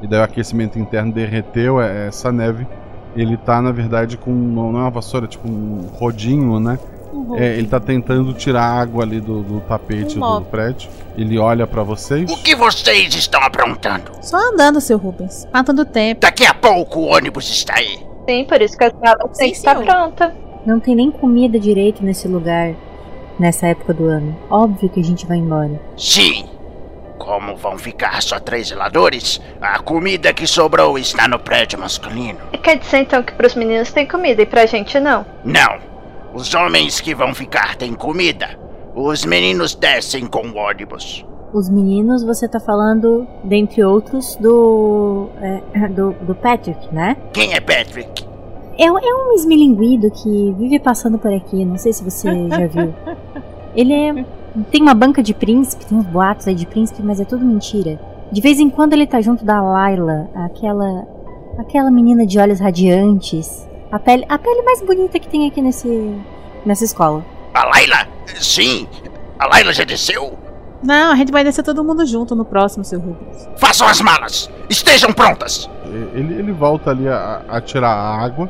E daí o aquecimento interno derreteu é, essa neve. Ele tá, na verdade, com. Não é uma vassoura, tipo um rodinho, né? Uhum. É, ele tá tentando tirar água ali do, do tapete Um do prédio. Ele olha pra vocês. O que vocês estão aprontando? Só andando, seu Rubens. Matando tempo. Daqui a pouco o ônibus está aí. Sim, por isso que a sala tem que estar pronta. Não tem nem comida direito nesse lugar nessa época do ano. Óbvio que a gente vai embora. Sim. Como vão ficar só três zeladores, a comida que sobrou está no prédio masculino. Quer dizer então que pros meninos tem comida e pra gente não? Não. Os homens que vão ficar têm comida. Os meninos descem com o ônibus. Os meninos, você tá falando, dentre outros, do. é, do, do Patrick, né? Quem é Patrick? É, é um esmilinguido que vive passando por aqui, não sei se você já viu. Ele é. Tem uma banca de príncipe, tem uns boatos aí de príncipe, mas é tudo mentira. De vez em quando ele tá junto da Layla, aquela. aquela menina de olhos radiantes. A pele, a pele mais bonita que tem aqui nesse. nessa escola. A Laila? Sim. A Laila já desceu? Não, a gente vai descer todo mundo junto no próximo, seu Rubens. Façam as malas. Estejam prontas. Ele, ele volta ali a, a tirar a água.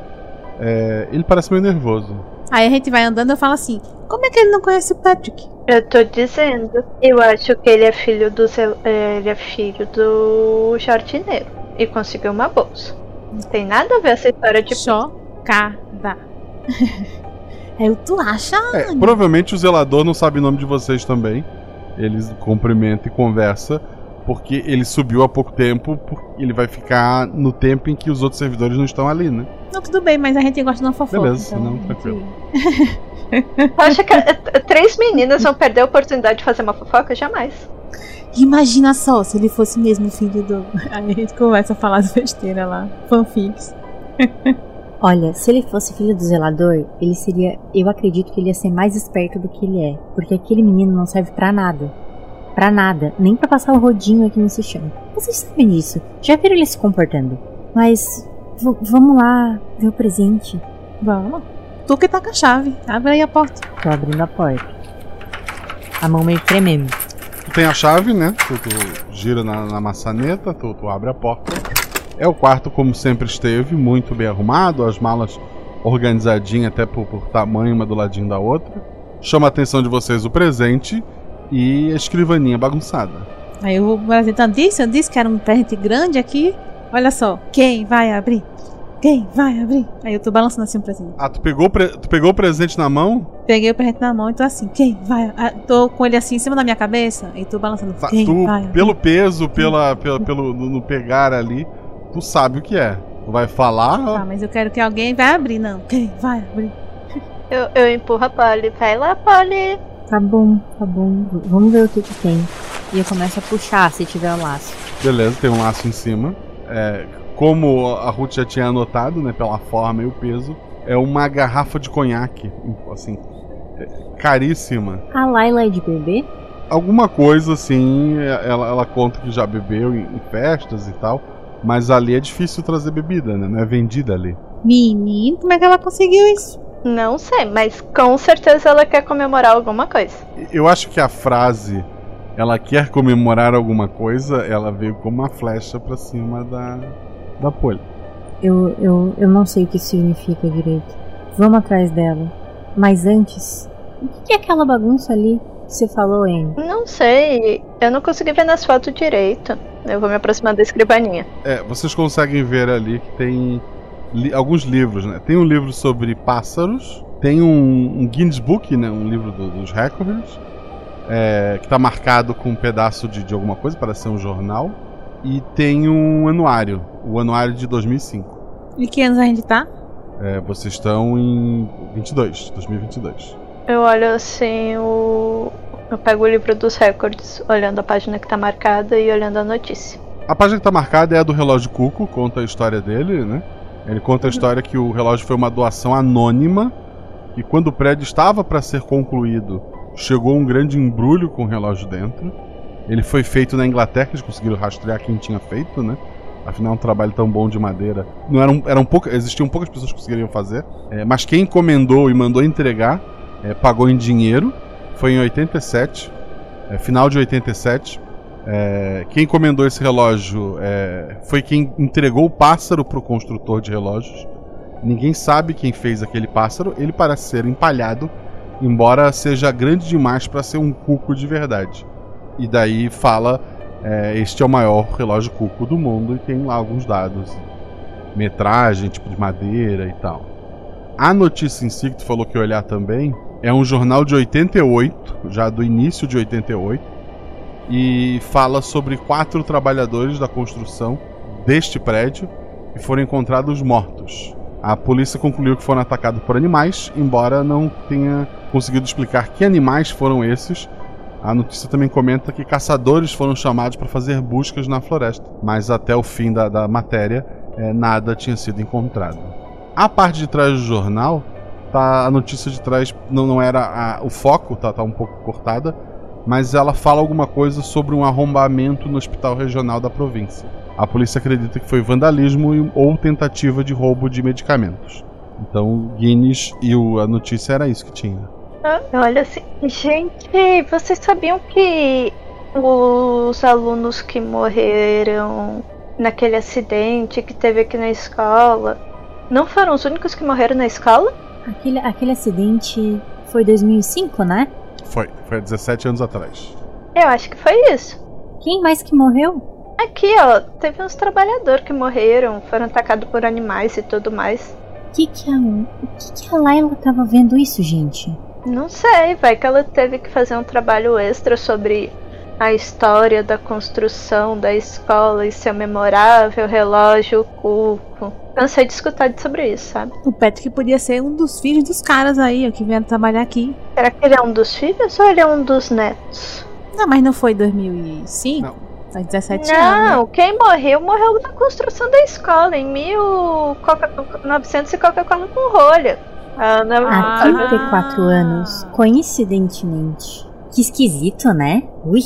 É, ele parece meio nervoso. Aí a gente vai andando e eu falo assim: como é que ele não conhece o Patrick? Eu tô dizendo. Eu acho que ele é filho do zel- é, ele é filho do jardineiro e conseguiu uma bolsa. Não tem nada a ver essa história de Chocada. Eu, tu acha? É, provavelmente o zelador não sabe o nome de vocês também. Eles cumprimenta e conversa. Porque ele subiu há pouco tempo. Porque ele vai ficar no tempo em que os outros servidores não estão ali, né? Não, tudo bem, mas a gente gosta de uma fofoca. Beleza, então, não, tranquilo. Acha que é, é, três meninas vão perder a oportunidade de fazer uma fofoca? Jamais. Imagina só se ele fosse mesmo filho do. Aí a gente começa a falar as besteiras lá. Fanfics. Olha, se ele fosse filho do zelador, ele seria. Eu acredito que ele ia ser mais esperto do que ele é. Porque aquele menino não serve pra nada. Pra nada. Nem pra passar o rodinho aqui nesse chão. Vocês sabem disso. Já viram ele se comportando. Mas. vamos lá ver o presente. Vamos. Tu que tá com a chave. Abre aí a porta. Tô abrindo a porta. A mão meio tremendo. Tu tem a chave, né? Tu, tu gira na, na maçaneta, tu, tu abre a porta. É o quarto como sempre esteve, muito bem arrumado, as malas organizadinhas até por, por tamanho uma do ladinho da outra. Chama a atenção de vocês o presente e a escrivaninha bagunçada. Aí eu vou apresentando. Disse, eu disse que era um presente grande aqui. Olha só. Quem vai abrir? Quem vai abrir? Aí eu tô balançando assim o presente. Ah, tu pegou, pre- tu pegou o presente na mão? Peguei o presente na mão e tô assim. Quem vai? Ah, tô com ele assim em cima da minha cabeça. E tô balançando. Tá, Quem tu, vai? abrir? pelo peso, pela, pela- pelo no pegar ali, tu sabe o que é. Tu vai falar, Tá, mas eu quero que alguém vai abrir, não. Quem vai abrir? Eu, eu empurro a Polly. Vai lá, Polly. Tá bom, tá bom. Vamos ver o que que tem. E eu começo a puxar se tiver o laço. Beleza, tem um laço em cima. É, como a Ruth já tinha anotado, né, pela forma e o peso, é uma garrafa de conhaque, assim, é, caríssima. A Laila é de bebê? Alguma coisa assim, ela, ela conta que já bebeu em, em festas e tal, mas ali é difícil trazer bebida, né? Não é vendida ali. Menino, como é que ela conseguiu isso? Não sei, mas com certeza ela quer comemorar alguma coisa. Eu acho que a frase ela quer comemorar alguma coisa, ela veio como uma flecha pra cima da da polha. Eu, eu, eu não sei o que significa direito. Vamos atrás dela. Mas antes, o que é aquela bagunça ali você falou, Anne? Não sei, eu não consegui ver nas fotos direito. Eu vou me aproximar da escrivaninha. É, vocês conseguem ver ali que tem li- alguns livros, né? Tem um livro sobre pássaros, tem um, um Guinness Book, né? Um livro do- dos recordes, é, que tá marcado com um pedaço de, de alguma coisa, parece ser um jornal, e tem um anuário, o anuário de 2005. E que anos a gente tá? É, vocês estão em 22, 2022. Eu olho assim o. Eu pego o livro dos recordes, olhando a página que tá marcada e olhando a notícia. A página que tá marcada é a do relógio Cuco, conta a história dele, né? Ele conta a história que o relógio foi uma doação anônima e quando o prédio estava para ser concluído, chegou um grande embrulho com o relógio dentro. Ele foi feito na Inglaterra, eles conseguiram rastrear quem tinha feito, né? Afinal, um trabalho tão bom de madeira. Não eram, eram poucas, existiam poucas pessoas que conseguiriam fazer. É, mas quem encomendou e mandou entregar é, pagou em dinheiro. Foi em 87, é, final de 87. É, quem encomendou esse relógio é, foi quem entregou o pássaro para o construtor de relógios. Ninguém sabe quem fez aquele pássaro. Ele parece ser empalhado, embora seja grande demais para ser um cuco de verdade. E daí fala: é, este é o maior relógio cuco do mundo e tem lá alguns dados, metragem, tipo de madeira e tal. A notícia em si que tu falou que ia olhar também é um jornal de 88, já do início de 88, e fala sobre quatro trabalhadores da construção deste prédio que foram encontrados mortos. A polícia concluiu que foram atacados por animais, embora não tenha conseguido explicar que animais foram esses. A notícia também comenta que caçadores foram chamados para fazer buscas na floresta, mas até o fim da, da matéria é, nada tinha sido encontrado. A parte de trás do jornal, tá a notícia de trás não, não era a, o foco, tá, tá um pouco cortada, mas ela fala alguma coisa sobre um arrombamento no hospital regional da província. A polícia acredita que foi vandalismo ou tentativa de roubo de medicamentos. Então, Guinness e o, a notícia era isso que tinha. Olha assim, gente, vocês sabiam que os alunos que morreram naquele acidente que teve aqui na escola não foram os únicos que morreram na escola? Aquele, aquele acidente foi 2005, né? Foi, foi há 17 anos atrás. Eu acho que foi isso. Quem mais que morreu? Aqui, ó, teve uns trabalhadores que morreram, foram atacados por animais e tudo mais. Que que a, o que, que a Laila tava vendo isso, gente? Não sei, vai que ela teve que fazer um trabalho extra sobre a história da construção da escola e seu memorável relógio cuco. Cansei de escutar sobre isso, sabe? O Patrick podia ser um dos filhos dos caras aí, que vieram trabalhar aqui. Será que ele é um dos filhos ou ele é um dos netos? Não, mas não foi 2005? Não. Faz 17 Não, anos. né? quem morreu, morreu na construção da escola, em 1900 e Coca-Cola com rolha. Ah, não, Há 34 anos, coincidentemente. Que esquisito, né? Ui,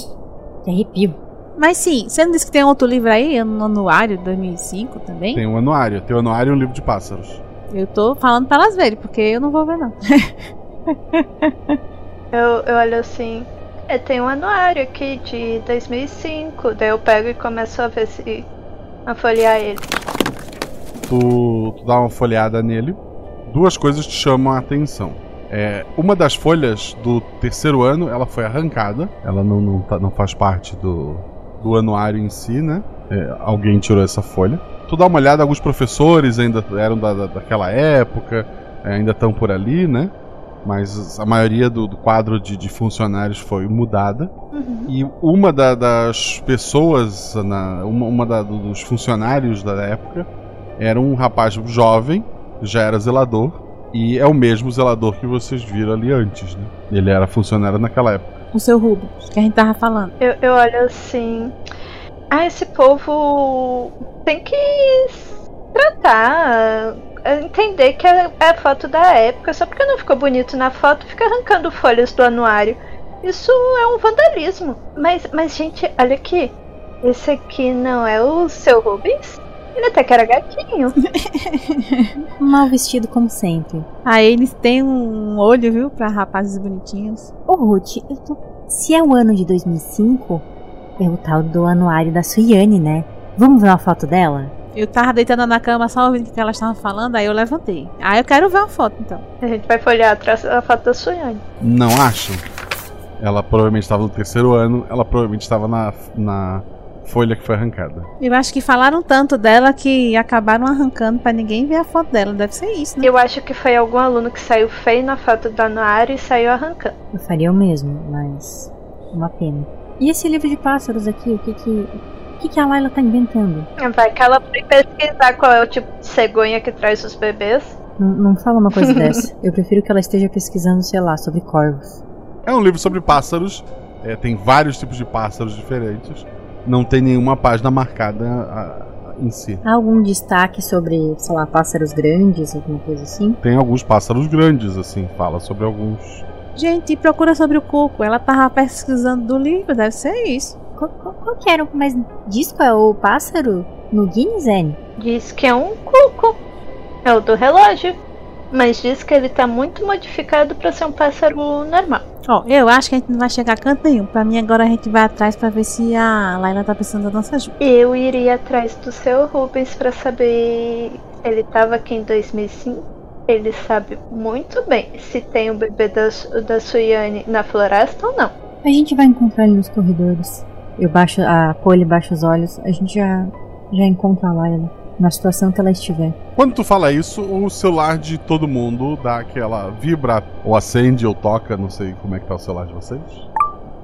que arrepio. Mas sim, você não disse que tem outro livro aí, no anuário de 2005 também? Tem um anuário. Tem um anuário e um livro de pássaros. Eu tô falando pra elas verem, porque eu não vou ver não. Eu, eu olho assim. É, tem um anuário aqui de 2005. Daí eu pego e começo a ver se. a folhear ele. Tu, tu dá uma folheada nele. Duas coisas te chamam a atenção. É, uma das folhas do terceiro ano, ela foi arrancada. Ela não, não, tá- não faz parte do, do anuário em si, né? É, alguém tirou essa folha. Tu dá uma olhada, alguns professores ainda eram da, da- daquela época, é, ainda estão por ali, né? Mas a maioria do, do quadro de, de funcionários foi mudada. E uma da- das pessoas, na- uma, uma da- dos funcionários da época, era um rapaz jovem, já era zelador, e é o mesmo zelador que vocês viram ali antes, né? Ele era funcionário naquela época. O seu Rubens, que a gente tava falando. Eu, eu olho assim. Ah, esse povo tem que tratar. Entender que é é a foto da época. Só porque não ficou bonito na foto, fica arrancando folhas do anuário. Isso é um vandalismo. Mas, mas gente, olha aqui. Esse aqui não é o seu Rubens? Ele até que era gatinho. Mal vestido como sempre. Aí eles têm um olho, viu, pra rapazes bonitinhos. Ô Ruth, eu tô... se é o ano de 2005, é o tal do anuário da Suiane, né? Vamos ver uma foto dela? Eu tava deitada na cama só ouvindo o que elas estavam falando, aí eu levantei. Aí eu quero ver uma foto, então. A gente vai folhear atrás a foto da Suiane. Não acham? Ela provavelmente estava no terceiro ano, ela provavelmente estava na, na folha que foi arrancada. Eu acho que falaram tanto dela que acabaram arrancando pra ninguém ver a foto dela. Deve ser isso, né? Eu acho que foi algum aluno que saiu feio na foto do anuário e saiu arrancando. Eu faria o mesmo, mas. Uma pena. E esse livro de pássaros aqui, o que que. O que, que a Laila tá inventando? Vai que ela foi pesquisar qual é o tipo de cegonha que traz os bebês. Não, não fala uma coisa dessa. Eu prefiro que ela esteja pesquisando, sei lá, sobre corvos. É um livro sobre pássaros, é, tem vários tipos de pássaros diferentes. Não tem nenhuma página marcada a- em si. Há algum destaque sobre, sei lá, pássaros grandes, alguma coisa assim? Tem alguns pássaros grandes, assim, fala sobre alguns. Gente, procura sobre o cuco. Ela tava pesquisando do livro, deve ser isso. Qual, qual- qual que era? Mas diz qual é o pássaro no Guinness? Diz que é um cuco. É o do relógio. Mas diz que ele tá muito modificado pra ser um pássaro normal. Ó, eu acho que a gente não vai chegar a canto nenhum. Pra mim, agora a gente vai atrás pra ver se a Laila tá precisando da nossa ajuda. Eu iria atrás do seu Rubens pra saber se ele tava aqui em 2005. Ele sabe muito bem se tem o bebê da, da Suiane na floresta ou não. A gente vai encontrar ele nos corredores. Eu baixo, a Polly baixa os olhos, a gente já, já encontra a Layla, na situação que ela estiver. Quando tu fala isso, o celular de todo mundo dá aquela vibra, ou acende, ou toca, não sei como é que tá o celular de vocês.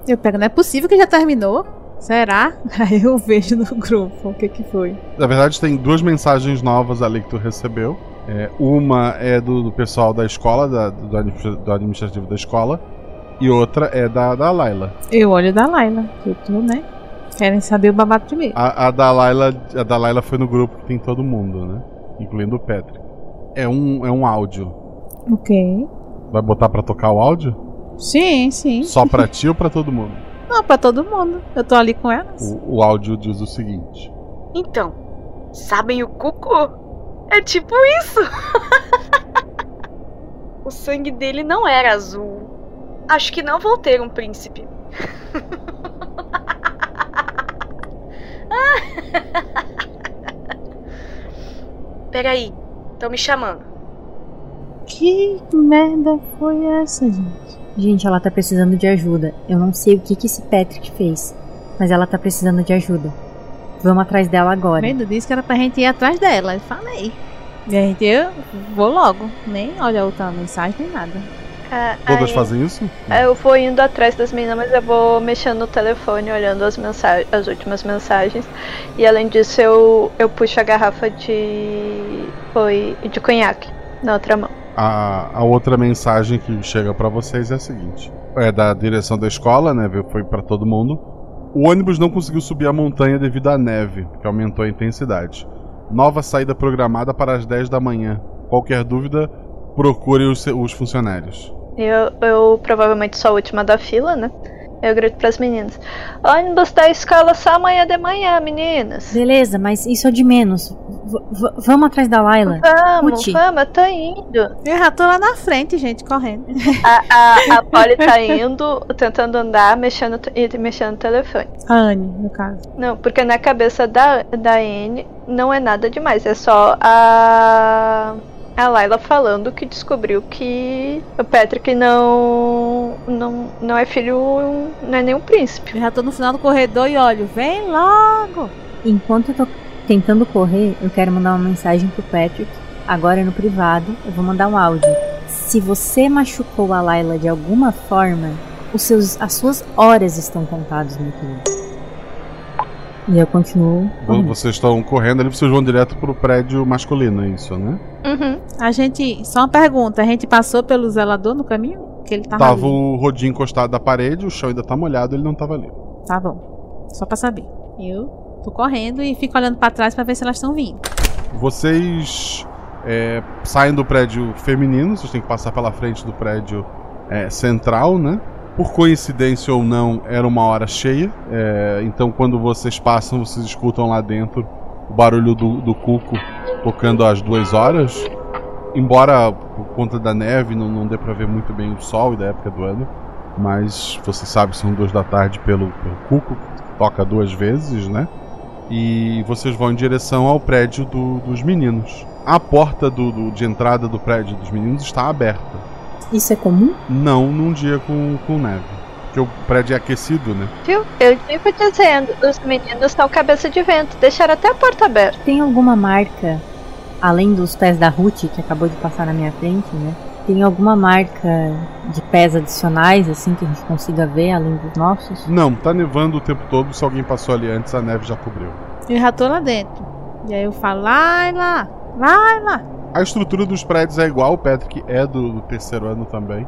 Eu pego, não é possível que já terminou? Será? Aí eu vejo no grupo o que que foi. Na verdade, tem duas mensagens novas ali que tu recebeu. É, uma é do, do pessoal da escola, da- do, do administrativo da escola, e outra é da, da Laila. Eu olho da Laila, que eu tô, né? Querem saber o babado primeiro. A, a da Laila, a da Laila foi no grupo que tem todo mundo, né? Incluindo o Patrick. É um, é um áudio. Ok. Vai botar pra tocar o áudio? Sim, sim. Só pra ti ou pra todo mundo? Não, pra todo mundo. Eu tô ali com elas. O, o áudio diz o seguinte: Então, sabem o cuco? É tipo isso. o sangue dele não era azul. Acho que não vou ter um príncipe. Peraí, estão me chamando. Que merda foi essa, gente? Gente, ela tá precisando de ajuda. Eu não sei o que, que esse Patrick fez, mas ela tá precisando de ajuda. Vamos atrás dela agora. Vendo, disse que era pra gente ir atrás dela. Eu falei. E a gente, eu vou logo. Nem olha a outra mensagem, nem nada. Ah, Todas aí- fazem isso? Eu vou indo atrás das meninas, mas eu vou mexendo no telefone, olhando as, mensagens, as últimas mensagens. E além disso, eu, eu puxo a garrafa de. Foi. de conhaque na outra mão. A, a outra mensagem que chega pra vocês é a seguinte: é da direção da escola, né? Foi pra todo mundo. O ônibus não conseguiu subir a montanha devido à neve, que aumentou a intensidade. Nova saída programada para as 10 da manhã. Qualquer dúvida, procure os, os funcionários. Eu, eu provavelmente sou a última da fila, né? Eu grito pras meninas: ônibus da escola só amanhã de manhã, meninas. Beleza, mas isso é de menos. V- vamos atrás da Layla. Vamos, vamos, eu tô indo. Eu já tô lá na frente, gente, correndo. A, a, a Polly tá indo, tentando andar, mexendo e mexendo no telefone. A Anne, no caso. Não, porque na cabeça da, da Anne não é nada demais. É só a. A Layla falando que descobriu que o Patrick não. não, não é filho. não é nenhum príncipe. Eu já tô no final do corredor e olho, vem logo! Enquanto eu tô tentando correr, eu quero mandar uma mensagem pro Patrick. Agora no privado, eu vou mandar um áudio. Se você machucou a Layla de alguma forma, os seus, as suas horas estão contadas, meu querido. E eu continuo. Vo- Vocês estão correndo ali, vocês vão direto pro prédio masculino, é isso, né? Uhum. A gente. Só uma pergunta, a gente passou pelo zelador no caminho? Que ele tava. Tava ali. o rodinho encostado da parede, o chão ainda tá molhado, ele não tava ali. Tá bom. Só pra saber. Eu tô correndo e fico olhando pra trás pra ver se elas estão vindo. Vocês é, saem do prédio feminino, vocês têm que passar pela frente do prédio é, central, né? Por coincidência ou não, era uma hora cheia. é, então, quando vocês passam, vocês escutam lá dentro o barulho do, do cuco tocando às duas horas. Embora por conta da neve não, não dê pra ver muito bem o sol e da época do ano. Mas você sabe são duas da tarde pelo, pelo cuco, toca duas vezes, né? E vocês vão em direção ao prédio do- dos meninos. A porta do- do- de entrada do prédio dos meninos está aberta. Isso é comum? Não num dia com, com neve. Porque o prédio é aquecido, né? Viu? Eu fico dizendo, os meninos estão cabeça de vento, deixaram até a porta aberta. Tem alguma marca, além dos pés da Ruth, que acabou de passar na minha frente, né? Tem alguma marca de pés adicionais, assim, que a gente consiga ver, além dos nossos? Não, tá nevando o tempo todo. Se alguém passou ali antes, a neve já cobriu. Eu já tô lá dentro. E aí eu falo, Laila! Laila! A estrutura dos prédios é igual, o Patrick é do, do terceiro ano também.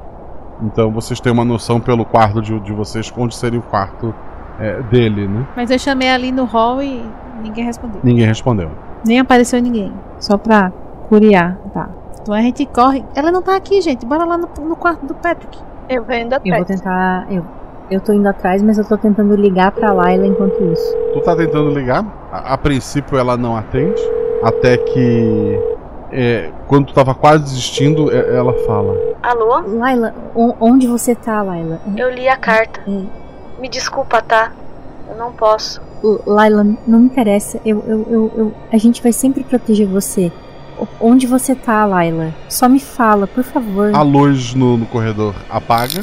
Então vocês têm uma noção pelo quarto de, de vocês onde seria o quarto é, dele, né? Mas eu chamei ali no hall e ninguém respondeu. Ninguém respondeu. Nem apareceu ninguém. Só pra curiar, tá. Então a gente corre. Ela não tá aqui, gente. Bora lá no, no quarto do Patrick. Eu vou indo Eu atrás. vou tentar. Eu, eu tô indo atrás, mas eu tô tentando ligar pra Laila enquanto isso. Tu tá tentando ligar, a, a princípio ela não atende, até que é, quando tu tava quase desistindo, é, ela fala. Alô? Laila, onde você tá, Laila? Eu li a carta. É, Me desculpa, tá? Eu não posso. Laila, não me interessa. Eu, eu, eu, eu- a gente vai sempre proteger você. Onde você tá, Laila? Só me fala, por favor. A luz no, no corredor apaga,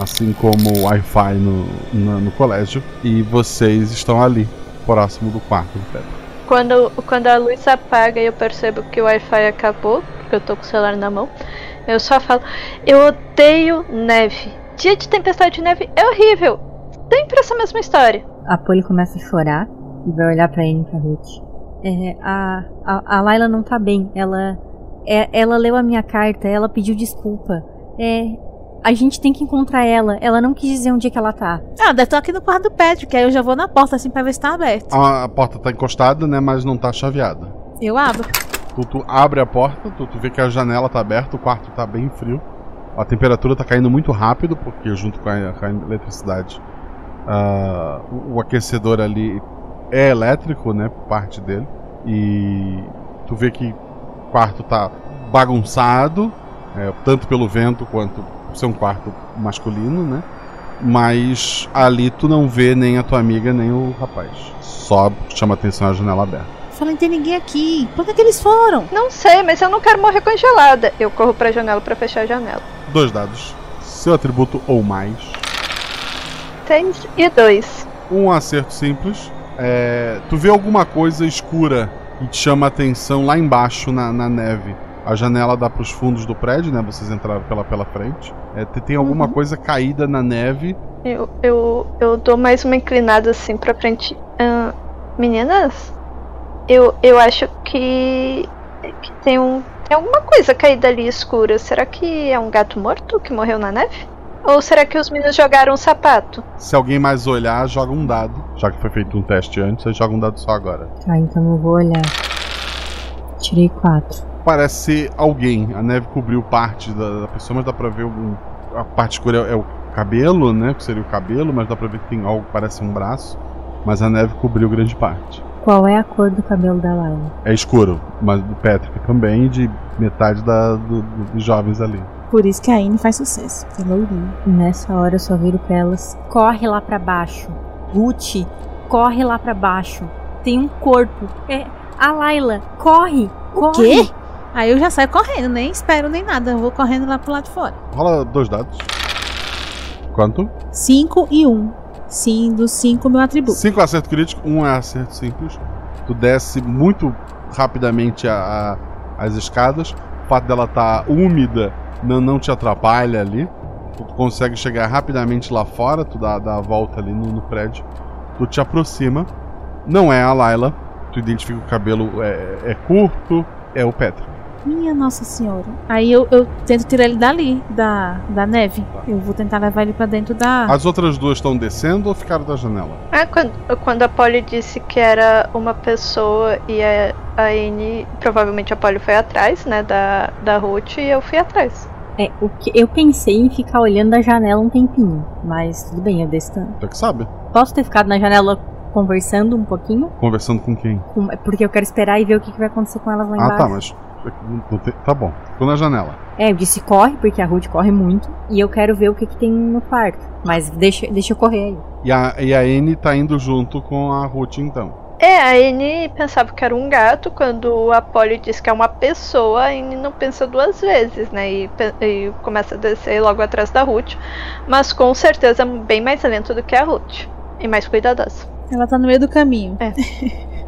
assim como o Wi-Fi no, na- no colégio, e vocês estão ali, próximo do quarto do Pedro. Quando, quando a luz apaga e eu percebo que o Wi-Fi acabou, porque eu tô com o celular na mão, eu só falo: Eu odeio neve. Dia de tempestade de neve é horrível. Sempre essa mesma história. A Polly começa a chorar e vai olhar pra Anne e pra Ruth. É, a, a, a Laila não tá bem. Ela, é, ela leu a minha carta, ela pediu desculpa. É, a gente tem que encontrar ela. Ela não quis dizer onde é que ela tá. Ah, deve estar aqui no quarto do Patrick. Aí eu já vou na porta assim pra ver se tá aberto. A, a porta tá encostada, né, mas não tá chaveada. Eu abro. Tu, tu abre a porta, tu, tu vê que a janela tá aberta, o quarto tá bem frio. A temperatura tá caindo muito rápido, porque junto com a, com a eletricidade, ah, o, o aquecedor ali é elétrico, né? Parte dele. E tu vê que o quarto tá bagunçado, é, tanto pelo vento quanto ser um quarto masculino, né? Mas ali tu não vê nem a tua amiga nem o rapaz. Só chama atenção a janela aberta. Falei, não tem ninguém aqui. Por que, que eles foram? Não sei, mas eu não quero morrer congelada. Eu corro pra janela pra fechar a janela. Dois dados. Seu atributo ou mais. 3 e 2. Um acerto simples. É, tu vê alguma coisa escura que te chama a atenção lá embaixo na, na neve. A janela dá pros fundos do prédio, né? Vocês entraram pela, pela frente. É, te- tem alguma coisa caída na neve. Eu, eu, eu dou mais uma inclinada assim pra frente. Ahn, meninas, eu, eu acho que, que tem um. Tem alguma coisa caída ali escura. Será que é um gato morto que morreu na neve? Ou será que os meninos jogaram um sapato? Se alguém mais olhar, joga um dado. Já que foi feito um teste antes, joga um dado só agora. Tá, então eu vou olhar. Tirei quatro. Parece ser alguém. A neve cobriu parte da, da pessoa, mas dá pra ver algum. A parte escura é, é o cabelo, né? Que seria o cabelo, mas dá pra ver que tem algo que parece um braço. Mas a neve cobriu grande parte. Qual é a cor do cabelo da Laila? É escuro, mas do Patrick também, e de metade da, do- do- dos jovens ali. Por isso que a Anne faz sucesso. É loirinho. E nessa hora eu só viro pra elas. Corre lá pra baixo. Ruth, corre lá pra baixo. Tem um corpo. É a Laila. Corre, corre. Quê? Aí eu já saio correndo, nem espero nem nada. Eu vou correndo lá pro lado de fora. Rola dois dados. Quanto? 5 e 1. Um. Sim, dos 5 meu atributo. Cinco acerto crítico, um é acerto simples. Tu desce muito rapidamente a- a- as escadas. O fato dela estar úmida não, não te atrapalha ali. Tu consegue chegar rapidamente lá fora, tu dá, dá a volta ali no, no prédio. Tu te aproxima. Não é a Layla. Tu identifica que o cabelo é, é curto. É o Patrick. Minha Nossa Senhora. Aí eu, eu tento tirar ele dali, da, da neve. Eu vou tentar levar ele pra dentro da. As outras duas estão descendo ou ficaram da janela? Ah, quando, quando a Polly disse que era uma pessoa e a, a Anne, provavelmente a Polly foi atrás, né, da, da Ruth, e eu fui atrás. É, o que eu pensei em ficar olhando da janela um tempinho, mas tudo bem, eu desço. Tu é que sabe. Posso ter ficado na janela conversando um pouquinho? Conversando com quem? Com- Porque eu quero esperar e ver o que, que vai acontecer com elas lá Ah, embaixo. tá, mas. Tá bom. Ficou na janela. É, eu disse corre, porque a Ruth corre muito. E eu quero ver o que, que tem no quarto. Mas deixa, deixa eu correr aí. E a, e a Anne tá indo junto com a Ruth, então. É, a Anne pensava que era um gato, quando a Polly diz que é uma pessoa, a Anne não pensa duas vezes, né, e, e começa a descer logo atrás da Ruth, mas com certeza bem mais lento do que a Ruth, e mais cuidadosa. Ela tá no meio do caminho. É.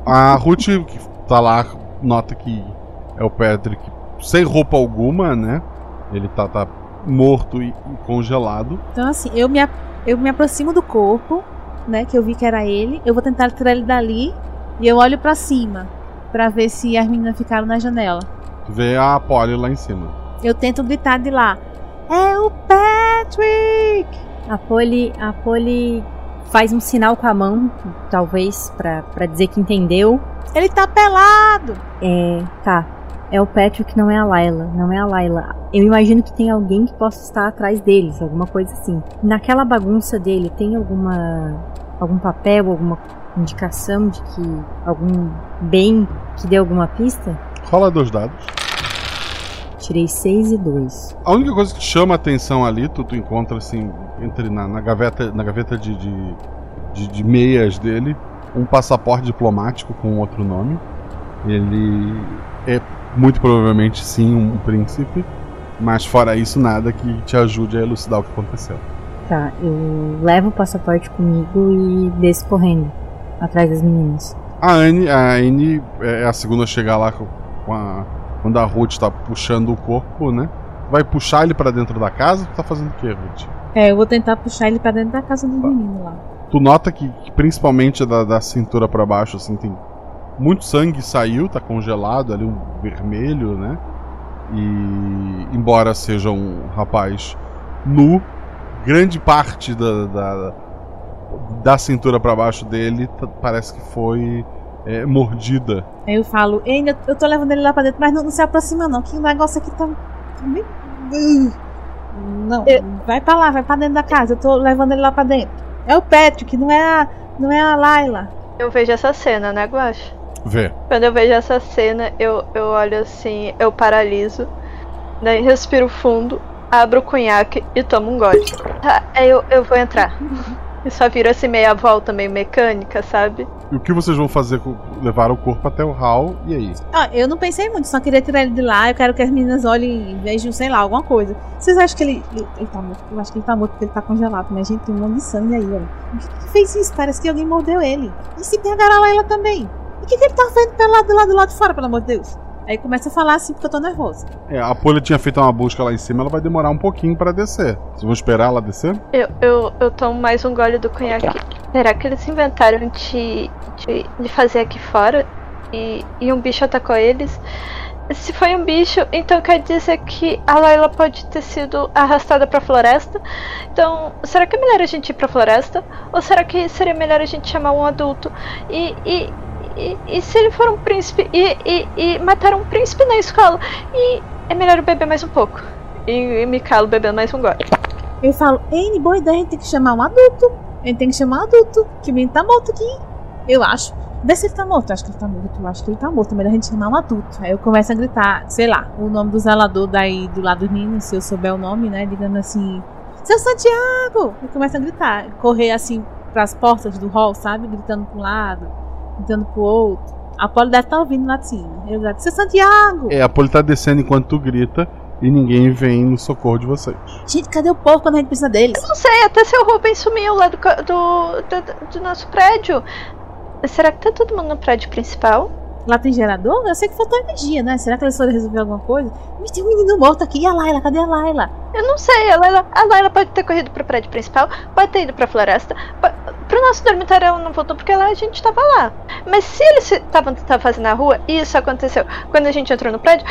A Ruth, que tá lá, nota que é o Patrick sem roupa alguma, né? Ele tá, tá morto e, e congelado. Então, assim, eu me, eu me aproximo do corpo, né? Que eu vi que era ele. Eu vou tentar tirar ele dali. E eu olho pra cima. Pra ver se as meninas ficaram na janela. Tu vê a Polly lá em cima. Eu tento gritar de lá. É o Patrick! A Polly, a Polly faz um sinal com a mão, talvez, pra dizer que entendeu. Ele tá pelado! É, tá. É o Patrick, não é a Layla. Não é a Layla. Eu imagino que tem alguém que possa estar atrás deles, alguma coisa assim. Naquela bagunça dele, tem alguma. algum papel, alguma indicação de que. algum bem que dê alguma pista? Rola dois dados. Tirei 6 e 2. A única coisa que chama a atenção ali, tu, tu encontra assim, entre na, na gaveta, na gaveta de, de, de, de meias dele, um passaporte diplomático com outro nome. Ele é muito provavelmente sim um príncipe, mas fora isso, nada que te ajude a elucidar o que aconteceu. Tá, eu levo o passaporte comigo e desço correndo atrás das meninas. A Anne, a Anne é a segunda a chegar lá com a, quando a Ruth tá puxando o corpo, né? Vai puxar ele para dentro da casa? Tu tá fazendo o que, Ruth? É, eu vou tentar puxar ele pra dentro da casa dos meninos lá. Tu nota que, que principalmente da, da cintura para baixo, assim, tem muito sangue saiu, tá congelado ali, um vermelho, né? E embora seja um rapaz nu, grande parte da, da, da cintura para baixo dele parece que foi é, mordida. Aí eu falo, ainda eu tô levando ele lá pra dentro, mas não, não se aproxima não, que o negócio aqui tá. tá meio... Não, eu... vai pra lá, vai pra dentro da casa, eu tô levando ele lá pra dentro. É o Patrick, não é a, não é a Laila. Eu vejo essa cena, né, Guache? Vê. Quando eu vejo essa cena, eu, eu olho assim, eu paraliso, daí respiro fundo, abro o cunhaque e tomo um gole. Tá, aí eu, eu vou entrar. E só viro assim meia volta, meio mecânica, sabe? E o que vocês vão fazer com levar o corpo até o hall e aí? Ah, eu não pensei muito, só queria tirar ele de lá. Eu quero que as meninas olhem e vejam, sei lá, alguma coisa. Vocês acham que ele, ele, ele tá morto? Eu acho que ele tá morto porque ele tá congelado. Mas, gente, tem um monte de sangue aí, olha. O que, que fez isso? Parece que alguém mordeu ele. E se pegaram ela também? O que, que ele tá fazendo pelo lado, do lado, do lado de fora, pelo amor de Deus? Aí começa a falar assim porque eu tô nervosa. É, a Polly tinha feito uma busca lá em cima, ela vai demorar um pouquinho para descer. Vocês vão esperar ela descer? Eu, eu, eu tomo mais um gole do cunhaque. Será que eles inventaram de, de, de fazer aqui fora? E, e um bicho atacou eles? Se foi um bicho, então quer dizer que a Layla pode ter sido arrastada pra floresta. Então, será que é melhor a gente ir pra floresta? Ou será que seria melhor a gente chamar um adulto? E, e, e, e se ele for um príncipe e, e, e matar um príncipe na escola? E é melhor eu beber mais um pouco. E, e me calo bebendo mais um gole. Eu falo, N, boa ideia, a gente tem que chamar um adulto. A gente tem que chamar um adulto. Que o menino tá morto aqui. Eu acho. Vê se ele tá morto. Eu acho que ele tá morto. Eu acho que ele tá morto. É melhor a gente chamar um adulto. Aí eu começo a gritar, sei lá, o nome do zelador daí do lado dos meninos, se eu souber o nome, né? Digando assim, seu Santiago! Eu começo a gritar, correr assim pras portas do hall, sabe? Gritando um lado gritando pro outro. A Polly deve estar tá ouvindo lá de cima. Eu grito, seu Santiago! É, a Polly tá descendo enquanto tu grita e ninguém vem no socorro de vocês. Gente, cadê o povo quando a gente precisa deles? Eu não sei, até seu Rubens sumiu lá do, do, do, do nosso prédio. Será que tá todo mundo no prédio principal? Lá tem gerador? Eu sei que faltou energia, né? Será que eles foram resolver alguma coisa? Mas tem um menino morto aqui. E a Laila? Cadê a Laila? Eu não sei. A Laila, a Laila pode ter corrido pro prédio principal, pode ter ido pra floresta. Pro nosso dormitório ela não voltou porque lá a gente tava lá. Mas se eles estavam fazendo na rua e isso aconteceu quando a gente entrou no prédio,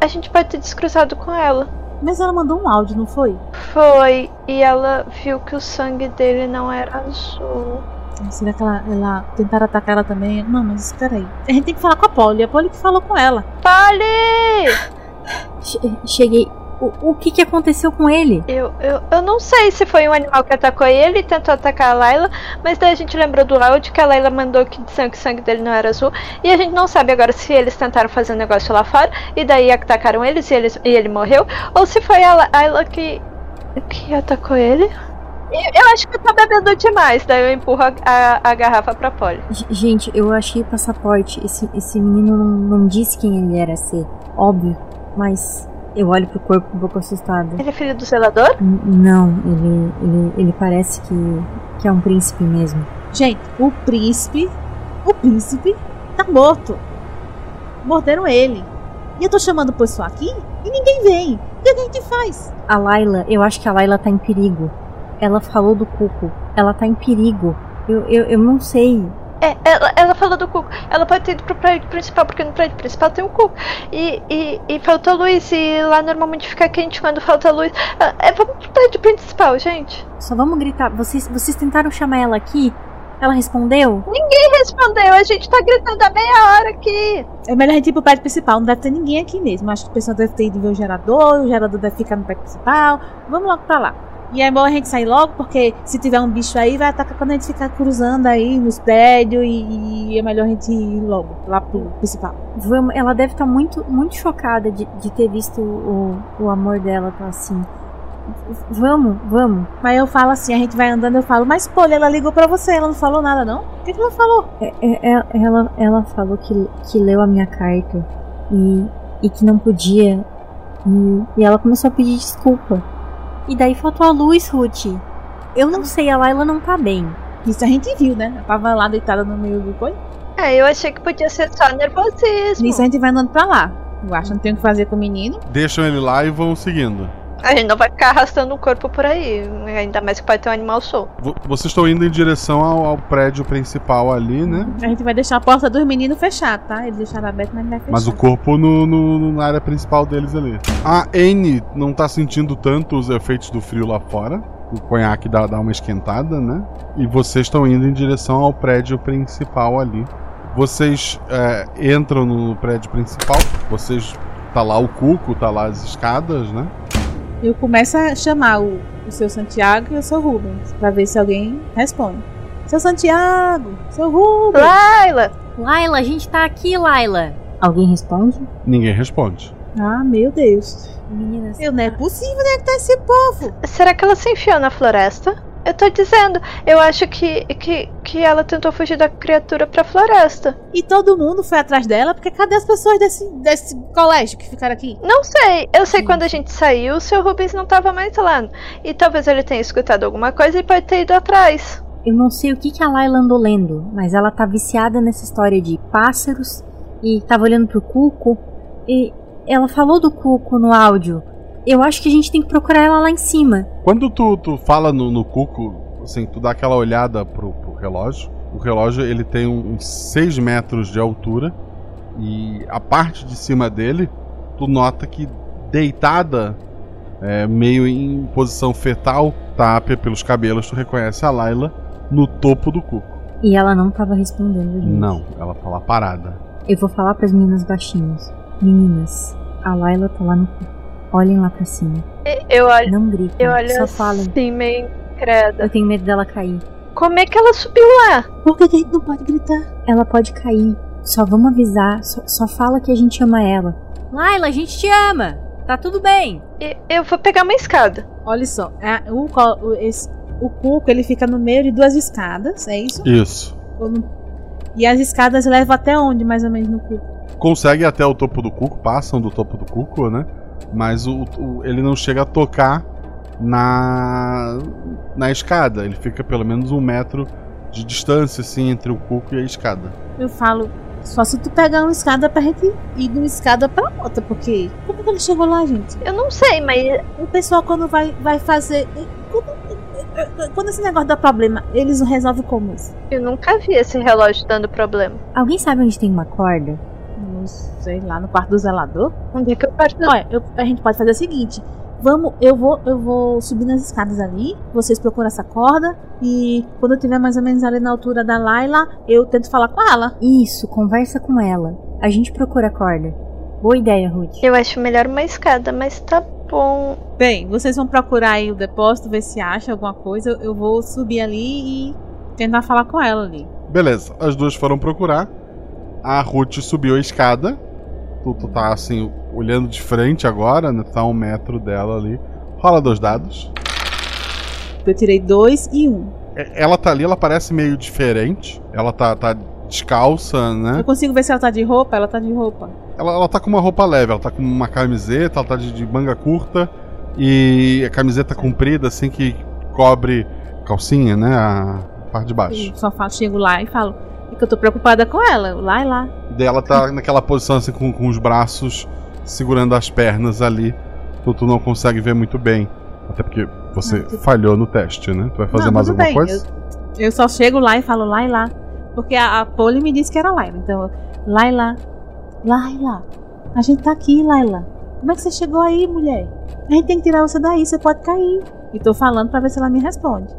a gente pode ter descruzado com ela. Mas ela mandou um áudio, não foi? Foi. E ela viu que o sangue dele não era azul. Será que ela, ela tentaram atacar ela também? Não, mas espera aí. A gente tem que falar com a Polly. A Polly que falou com ela. Polly! Cheguei. O, o que, que aconteceu com ele? Eu, eu, eu não sei se foi um animal que atacou ele e tentou atacar a Layla, mas daí a gente lembrou do áudio que a Layla mandou que o sangue dele não era azul. E a gente não sabe agora se eles tentaram fazer um negócio lá fora e daí atacaram eles e, eles, e ele morreu, ou se foi a Layla que, que atacou ele. Eu acho que eu tô bebendo demais, daí eu empurro a, a, a garrafa pra Polly. Gente, eu achei o passaporte. Esse, esse menino não, não disse quem ele era ser. Óbvio, mas eu olho pro corpo um pouco assustada. Ele é filho do zelador? N não, ele, ele, ele parece que, que é um príncipe mesmo. Gente, o príncipe. O príncipe tá morto. Morderam ele. E eu tô chamando o pessoal aqui e ninguém vem. O que a gente faz? A Laila, eu acho que a Laila tá em perigo. Ela falou do cuco. Ela tá em perigo. Eu, eu, eu não sei. É, ela, ela falou do Cuco. Ela pode ter ido pro prédio principal, porque no prédio principal tem o Cuco. E, e, e faltou luz, e lá normalmente fica quente quando falta luz. Ah, É, vamos pro prédio principal, gente. Só vamos gritar. Vocês, vocês tentaram chamar ela aqui? Ela respondeu? Ninguém respondeu, a gente tá gritando há meia hora aqui. É melhor a gente ir pro prédio principal, não deve ter ninguém aqui mesmo. Acho que o pessoal deve ter ido ver o gerador, o gerador deve ficar no prédio principal. Vamos logo pra lá. E é bom a gente sair logo, porque se tiver um bicho aí, vai atacar quando a gente ficar cruzando aí nos prédios e, e é melhor a gente ir logo lá pro principal. Vamos, ela deve estar muito, muito chocada de, de ter visto o, o amor dela tá assim. Vamos, vamos. Mas eu falo assim, a gente vai andando, eu falo, mas pô, ela ligou pra você, ela não falou nada, não? O que, que ela falou? É, é, é- ela, ela falou que, que leu a minha carta e, e que não podia. E, e ela começou a pedir desculpa. E daí faltou a luz, Ruth. Eu não sei, a Laila não tá bem. Isso a gente viu, né? Ela tava lá deitada no meio do coisa. É, eu achei que podia ser só nervosismo. Nisso a gente vai andando pra lá. Eu acho que não tem o que fazer com o menino. Deixam ele lá e vão seguindo. A gente não vai ficar arrastando o corpo por aí. Ainda mais que pode ter um animal solto. Vo- Vocês estão indo em direção ao, ao prédio principal ali, né? A gente vai deixar a porta dos meninos fechada, tá? Eles deixaram aberto, mas não vai fechar. Mas o corpo no, no- na área principal deles ali. A N não tá sentindo tanto os efeitos do frio lá fora. O conhaque dá, dá uma esquentada, né? E vocês estão indo em direção ao prédio principal ali. Vocês é, entram no prédio principal. Vocês. Tá lá o cuco, tá lá as escadas, né? Eu começo a chamar o, o seu Santiago e o seu Rubens, pra ver se alguém responde. Seu Santiago, seu Rubens. Laila! Laila, a gente tá aqui, Laila. Alguém responde? Ninguém responde. Ah, meu Deus. Meninas. Eu, não é possível, né, que tá esse povo. Será que ela se enfiou na floresta? Eu tô dizendo, eu acho que, que, que ela tentou fugir da criatura pra floresta. E todo mundo foi atrás dela, porque cadê as pessoas desse, desse colégio que ficaram aqui? Não sei, eu sei quando a gente saiu, o seu Rubens não tava mais lá. E talvez ele tenha escutado alguma coisa e pode ter ido atrás. Eu não sei o que, que a Laila andou lendo, mas ela tá viciada nessa história de pássaros e tava olhando pro Cuco e ela falou do Cuco no áudio. Eu acho que a gente tem que procurar ela lá em cima. Quando tu, tu fala no, no cuco, assim, tu dá aquela olhada pro, pro relógio. O relógio ele tem uns 6 metros de altura. E a parte de cima dele, tu nota que deitada, é, meio em posição fetal, tá pe- pelos cabelos, tu reconhece a Laila no topo do cuco. E ela não tava respondendo, gente. Não, ela tá lá parada. Eu vou falar pras meninas baixinhos. Meninas, a Laila tá lá no cuco. Olhem lá pra cima. Eu olho, Não gritem, eu olho só falem. assim, meio incrédula. Eu tenho medo dela cair. Como é que ela subiu lá? Por que a gente não pode gritar? Ela pode cair. Só vamos avisar. Só, só fala que a gente ama ela. Laila, a gente te ama. Tá tudo bem. Eu vou pegar uma escada. Olha só, é, o, o, esse, o cuco ele fica no meio de duas escadas, é isso? Isso. E as escadas levam até onde, mais ou menos, no cuco? Consegue até o topo do cuco, passam do topo do cuco, né? Mas o, o- ele não chega a tocar na, na escada. Ele fica pelo menos um metro de distância, assim, entre o cuco e a escada. Eu falo, só se tu pegar uma escada pra gente ir de uma escada pra outra, porque. Como que ele chegou lá, gente? Eu não sei, mas O pessoal, quando vai, vai fazer. como- Quando esse negócio dá problema, eles resolvem como isso? eu nunca vi esse relógio dando problema. Alguém sabe onde tem uma corda? Não sei lá, no quarto do zelador? Onde é que eu parto? Olha, eu- a gente pode fazer o seguinte. Vamos, eu vou, eu vou subir nas escadas ali. Vocês procuram essa corda. E quando eu tiver mais ou menos ali na altura da Laila, eu tento falar com ela. Isso, conversa com ela. A gente procura a corda. Boa ideia, Ruth. Eu acho melhor uma escada, mas tá bom. Bem, vocês vão procurar aí o depósito, ver se acha alguma coisa. Eu vou subir ali e tentar falar com ela ali. Beleza, as duas foram procurar. A Ruth subiu a escada. Tu, tu tá assim, olhando de frente agora, né? Tá um metro dela ali. Rola dois dados. Eu tirei dois e um. É- Ela tá ali, ela parece meio diferente. Ela tá, tá descalça, né? Eu consigo ver se ela tá de roupa? Ela tá de roupa. Ela, ela tá com uma roupa leve, ela tá com uma camiseta, ela tá de, de manga curta e a camiseta comprida, assim, que cobre calcinha, né? A parte de baixo. Eu só falo, chego lá e falo que eu tô preocupada com ela. Lá e lá. E daí ela tá naquela posição, assim, com, com os braços segurando as pernas ali. Tu, tu não consegue ver muito bem. Até porque você falhou no teste, né? Tu vai fazer Não, mais alguma bem, coisa? Eu, eu só chego lá e falo lá e lá. Porque a, a Polly me disse que era Laila. Então, Laila, Laila, a gente tá aqui, Laila. Como é que você chegou aí, mulher? A gente tem que tirar você daí, você pode cair. E tô falando pra ver se ela me responde.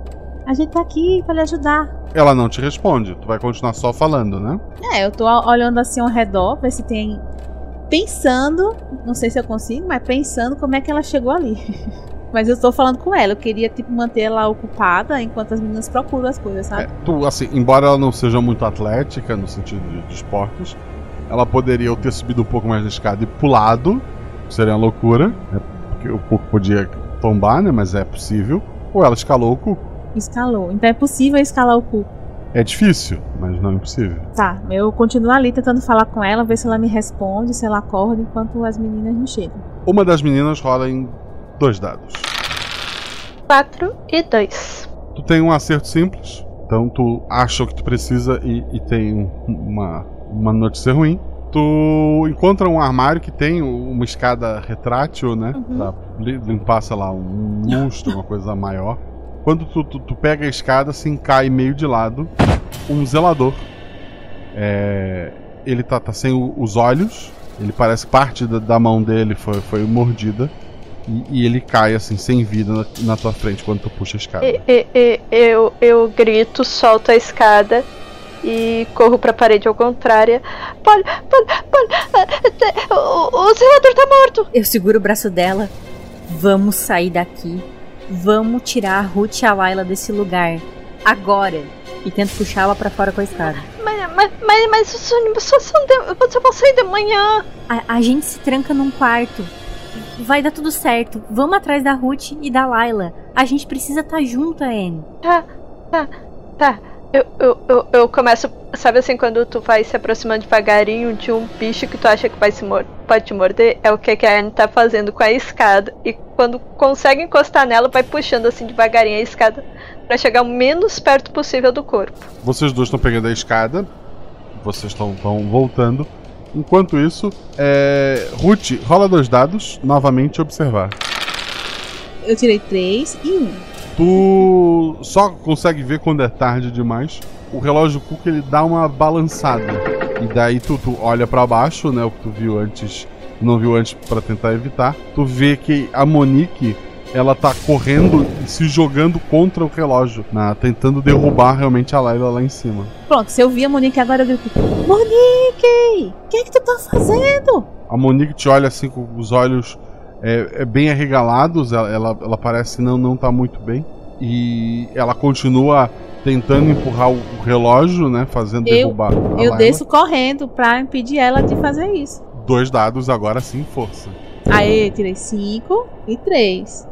A gente tá aqui pra lhe ajudar. Ela não te responde, tu vai continuar só falando, né? É, eu tô olhando assim ao redor, ver se tem. Pensando, não sei se eu consigo, mas pensando como é que ela chegou ali. mas eu tô falando com ela, eu queria, tipo, manter ela ocupada enquanto as meninas procuram as coisas, sabe? É, tu, assim, embora ela não seja muito atlética no sentido de, de esportes, ela poderia ter subido um pouco mais na escada e pulado, seria uma loucura, né? Porque o Cuco podia tombar, né? Mas é possível. Ou ela escalou o Cuco. Escalou. Então é possível escalar o Cuco. É difícil, mas não é impossível. Tá, eu continuo ali tentando falar com ela, ver se ela me responde, se ela acorda, enquanto as meninas não chegam. Uma das meninas rola em dois dados. 4 e 2. Tu tem um acerto simples, então tu acha o que tu precisa e, e tem um- uma, uma notícia ruim. Tu encontra um armário que tem uma escada retrátil, né? Pra li- limpar, sei lá, um lustre, uma coisa maior. Quando tu, tu, tu pega a escada, assim, cai meio de lado um zelador. É, ele tá, tá sem o- os olhos, ele parece parte da, da mão dele foi, foi mordida. E, e ele cai, assim, sem vida na, na tua frente quando tu puxa a escada. E, e- e- eu, eu grito, solto a escada e corro pra parede ao contrário. Polly, Polly, Polly, ah, o, o zelador tá morto! Eu seguro o braço dela. Vamos sair daqui. Vamos tirar a Ruth e a Laila desse lugar. Agora. E tento puxá-la pra fora com a escada. Mas, mas, mas, mas só, só, só de, você vai sair de manhã. A, a gente se tranca num quarto. Vai dar tudo certo. Vamos atrás da Ruth e da Laila. A gente precisa estar junto, Anne. Tá, tá, tá. Eu, eu, eu, eu começo, sabe assim, quando tu vai se aproximando devagarinho de um bicho que tu acha que vai se mor pode te morder, é o que que a Anne tá fazendo com a escada. E quando consegue encostar nela, vai puxando assim devagarinho a escada pra chegar o menos perto possível do corpo. Vocês dois estão pegando a escada. Vocês estão estão voltando. Enquanto isso, é... Ruth, rola dois dados, novamente observar. Eu tirei três e um. Tu só consegue ver quando é tarde demais. O relógio Cook ele dá uma balançada. E daí tu, tu olha pra baixo, né? O que tu viu antes, não viu antes pra tentar evitar. Tu vê que a Monique ela tá correndo e se jogando contra o relógio, na, tentando derrubar realmente a Layla lá em cima. Pronto, se eu vi a Monique agora, eu grito: Monique! O que é que tu tá fazendo? A Monique te olha assim com os olhos é, é bem arregalados, ela, ela, ela parece não não tá muito bem. E ela continua tentando empurrar o, o relógio, né? Fazendo Eu- derrubar Eu desço correndo pra impedir ela de fazer isso. Dois dados agora sim, força. Aí tirei cinco e três.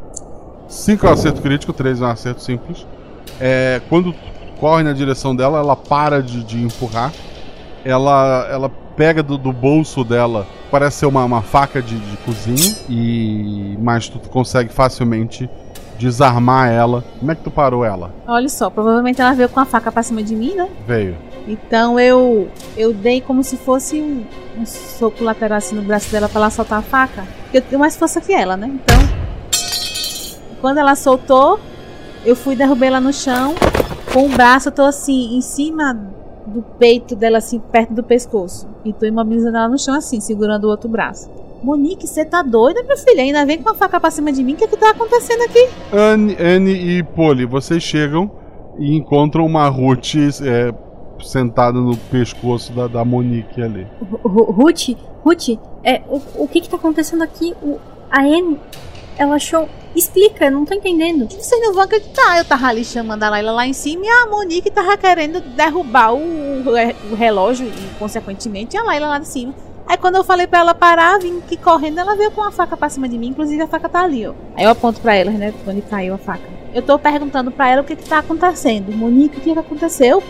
5 é um acerto crítico, 3 é um acerto simples. É, quando corre na direção dela, ela para de, de empurrar. Ela, ela pega do, do bolso dela, parece ser uma, uma faca de, de cozinha, e mas tu consegue facilmente desarmar ela. Como é que tu parou ela? Olha só, provavelmente ela veio com a faca pra cima de mim, né? Veio. Então eu eu dei como se fosse um, um soco lateral assim no braço dela pra ela soltar a faca. Porque eu tenho mais força que ela, né? Então, quando ela soltou, eu fui derrubar ela no chão. Com o braço, eu tô assim, em cima do peito dela, assim, perto do pescoço. E tô imobilizando ela no chão, assim, segurando o outro braço. Monique, você tá doida, minha filha? Ainda vem com a faca pra cima de mim? O que que tá acontecendo aqui? Anne, Anne e Polly, vocês chegam e encontram uma Ruth é, sentada no pescoço da, da Monique ali. Ru- Ru- Ruth, Ruth, é, o, o que que tá acontecendo aqui? O, a Anne, ela achou... Explica, eu não tô entendendo. Vocês não vão acreditar. Eu tava ali chamando a Laila lá em cima e a Monique tava querendo derrubar o, o relógio e, consequentemente, a Laila lá de cima. Aí quando eu falei pra ela parar, vim aqui correndo, ela veio com a faca pra cima de mim, inclusive a faca tá ali, ó. Aí eu aponto pra ela, né, onde caiu a faca. Eu tô perguntando pra ela o que que tá acontecendo. Monique, o que que aconteceu?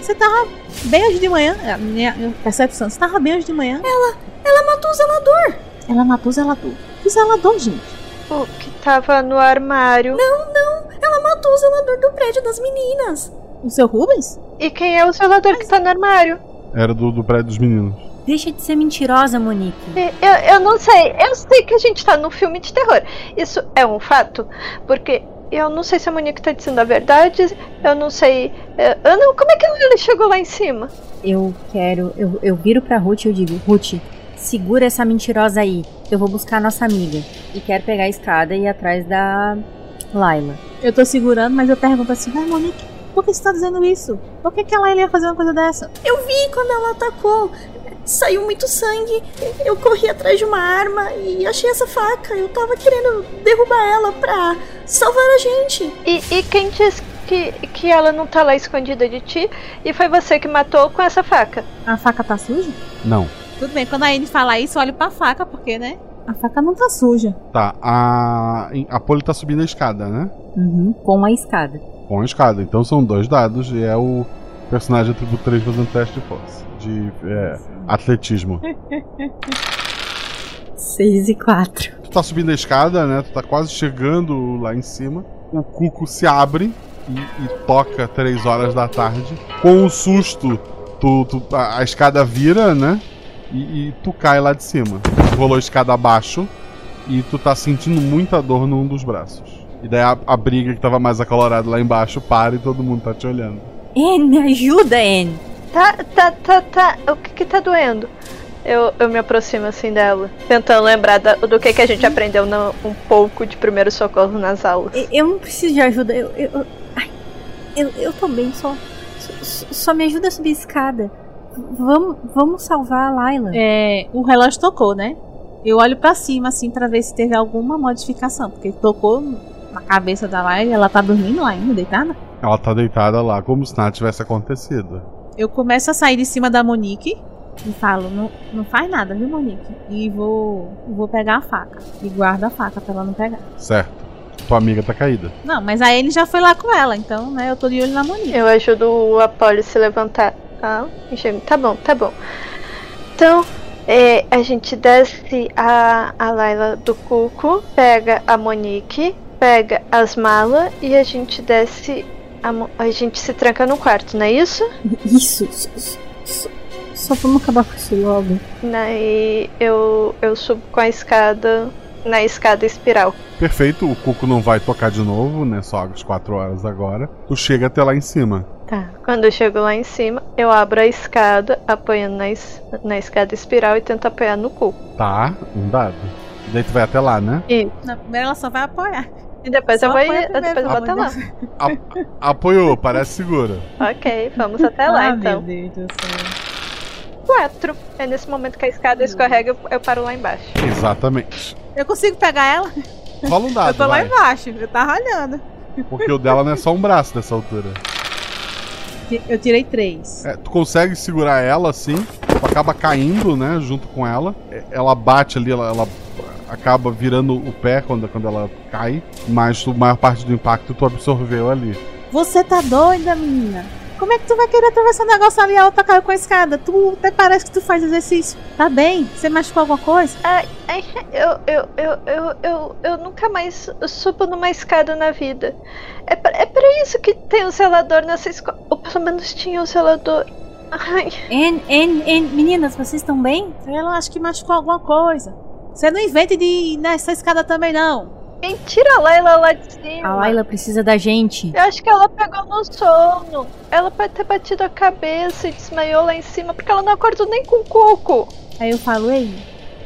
Você tava bem hoje de manhã, a minha minha percepção, você tava bem hoje de manhã? Ela, ela matou o zelador. Ela matou o zelador. Que zelador, gente? O que tava no armário. Não, não. Ela matou o zelador do prédio das meninas. O seu Rubens? E quem é o zelador que tá no armário? Era do, do prédio dos meninos. Deixa de ser mentirosa, Monique. Eu, eu não sei, eu sei que a gente tá num filme de terror. Isso é um fato, porque eu não sei se a Monique tá dizendo a verdade. Eu não sei. Não, como é que ele chegou lá em cima? Eu quero. Eu, eu viro pra Ruth e eu digo: Ruth, segura essa mentirosa aí. Eu vou buscar a nossa amiga. E quero pegar a escada e ir atrás da Laila. Eu tô segurando, mas eu pergunto assim: Ai, Monique, por que você tá dizendo isso? Por que, que ela ia fazer uma coisa dessa? Eu vi quando ela atacou. Saiu muito sangue. Eu corri atrás de uma arma e achei essa faca. Eu tava querendo derrubar ela pra salvar a gente. E, e quem disse que, que ela não tá lá escondida de ti e foi você que matou com essa faca? A faca tá suja? Não. Tudo bem, quando a Anne fala isso, eu olho pra faca, porque, né? A faca não tá suja. Tá, a, a Polly tá subindo a escada, né? Uhum, com a escada. Com a escada. Então são dois dados e é o personagem atributo 3 fazendo teste de força. De é, atletismo. 6 e 4. Tu tá subindo a escada, né? Tu tá quase chegando lá em cima. O cuco se abre e, e toca 3 horas da tarde. Com um susto, tu, tu a, a, escada vira, né? E, e, tu cai lá de cima. Tu rolou a escada abaixo e tu tá sentindo muita dor num dos braços. E daí a, a briga que tava mais acalorada lá embaixo para e todo mundo tá te olhando. Anne, me ajuda, Anne. Tá, tá, tá, tá. O que que tá doendo? Eu, eu me aproximo assim dela, tentando lembrar da, do que, que a gente aprendeu no, um pouco de primeiro socorro nas aulas. Eu, eu não preciso de ajuda. Eu, eu, ai, eu, eu tô bem, só, só, só me ajuda a subir a escada. Vamos, vamos salvar a Laila. É, o relógio tocou, né? Eu olho para cima assim para ver se teve alguma modificação, porque tocou na cabeça da Laila, ela tá dormindo lá ainda, deitada? Ela tá deitada lá como se nada tivesse acontecido. Eu começo a sair de cima da Monique e falo, não, não faz nada, viu, Monique? E vou, vou pegar a faca. E guardo a faca pra ela não pegar. Certo. Tua amiga tá caída. Não, mas aí ele já foi lá com ela, então, né, eu tô de olho na Monique. Eu ajudo o Apollo a se levantar. Ah, enxergo. Tá bom, tá bom. Então, é, a gente desce a, a Laila do Cuco, pega a Monique, pega as malas e a gente desce. A, a gente se tranca no quarto, não é isso? Isso. Só, só, só vamos acabar com isso logo. Daí eu, eu subo com a escada na escada espiral. Perfeito, o Cuco não vai tocar de novo, né? Só às 4 horas agora. Tu chega até lá em cima. Tá. Quando eu chego lá em cima, eu abro a escada, apoiando na, es na escada espiral e tento apoiar no Cuco. Tá, um dado. E daí tu vai até lá, né? Isso. Na primeira ela só vai apoiar. E depois Só eu vou, ir- depois eu vou até lá. A- apoiou, parece segura. Ok, vamos até lá ah, então. Meu Deus do céu. Quatro. É nesse momento que a escada escorrega, eu, eu paro lá embaixo. Exatamente. Eu consigo pegar ela? Rola um dado, eu tô lá vai. embaixo, eu tava olhando. Porque o dela não é só um braço nessa altura. Eu tirei três. É, tu consegue segurar ela assim, tu acaba caindo, né, junto com ela. É, Ela bate ali, ela, ela acaba virando o pé quando, quando ela cai, mas a maior parte do impacto tu absorveu ali. Você tá doida, menina? Como é que tu vai querer atravessar o negócio ali alto caiu com a escada? Tu até parece que tu faz exercício. Tá bem? Você machucou alguma coisa? Ai, ai, eu, eu, eu, eu, eu, eu nunca mais subo numa escada na vida. É pra, é pra isso que tem o zelador nessa escola. Ou pelo menos tinha o zelador. Ai. Anne, Anne, Anne, meninas, vocês estão bem? Ela acho que machucou alguma coisa. Você não invente de ir nessa escada também, não. Mentira, a Laila lá de cima. A Laila precisa da gente. Eu acho que ela pegou no sono. Ela pode ter batido a cabeça e desmaiou lá em cima, porque ela não acordou nem com o coco. Aí eu falo, ei,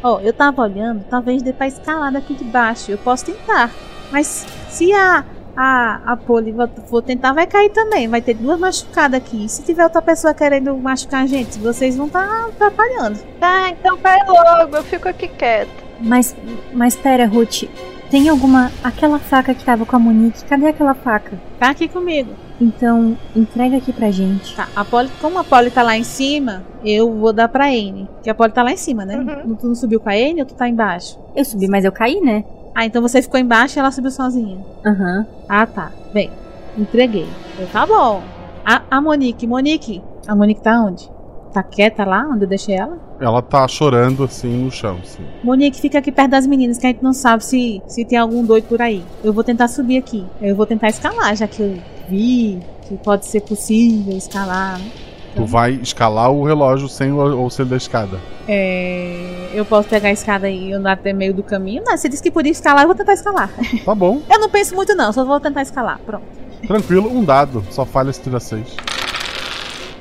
ó, eu tava olhando, talvez dê pra escalar daqui de baixo. Eu posso tentar. Mas se a, a, a Poli for- tentar, vai cair também. Vai ter duas machucadas aqui. Se tiver outra pessoa querendo machucar a gente, vocês vão estar atrapalhando. Tá, então vai logo, eu fico aqui quieta. Mas, mas pera, Ruth. Tem alguma. Aquela faca que tava com a Monique, cadê aquela faca? Tá aqui comigo. Então, entrega aqui pra gente. Tá, a Polly, como a Polly tá lá em cima, eu vou dar pra Anne. Que a Polly tá lá em cima, né? Uhum. Tu não subiu com a Anne ou tu tá embaixo? Eu subi, mas eu caí, né? Ah, então você ficou embaixo e ela subiu sozinha. Aham. Ah, tá. Bem, entreguei. Eu, tá bom. A, a Monique, Monique. A Monique tá onde? Tá quieta lá, onde eu deixei ela? Ela tá chorando assim no chão, sim. Monique, fica aqui perto das meninas, que a gente não sabe se, se tem algum doido por aí. Eu vou tentar subir aqui. Eu vou tentar escalar, já que eu vi que pode ser possível escalar. né? Tu vai escalar o relógio sem o auxílio da escada. É, eu posso pegar a escada e andar até meio do caminho? Não, você disse que podia escalar, eu vou tentar escalar. Tá bom, Eu não penso muito não, só vou tentar escalar. Pronto. tranquilo, um dado. Só falha se tira seis.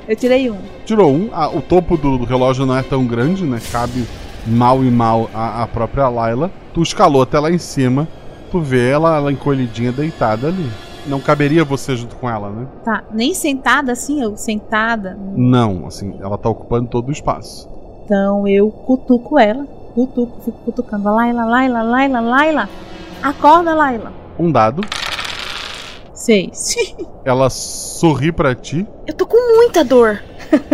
Eu tirei um. Tirou um, ah, o topo do, do relógio não é tão grande, né? Cabe mal e mal a, a própria Layla. Tu escalou até lá em cima, tu vê ela, ela encolhidinha, deitada ali. Não caberia você junto com ela, né? Tá, nem sentada assim, eu sentada. Não, assim, ela tá ocupando todo o espaço. Então eu cutuco ela. Cutuco, fico cutucando. Laila, Laila, Laila, Laila. Acorda, Laila. Um dado, Seis. ela sorri pra ti. Eu tô com muita dor.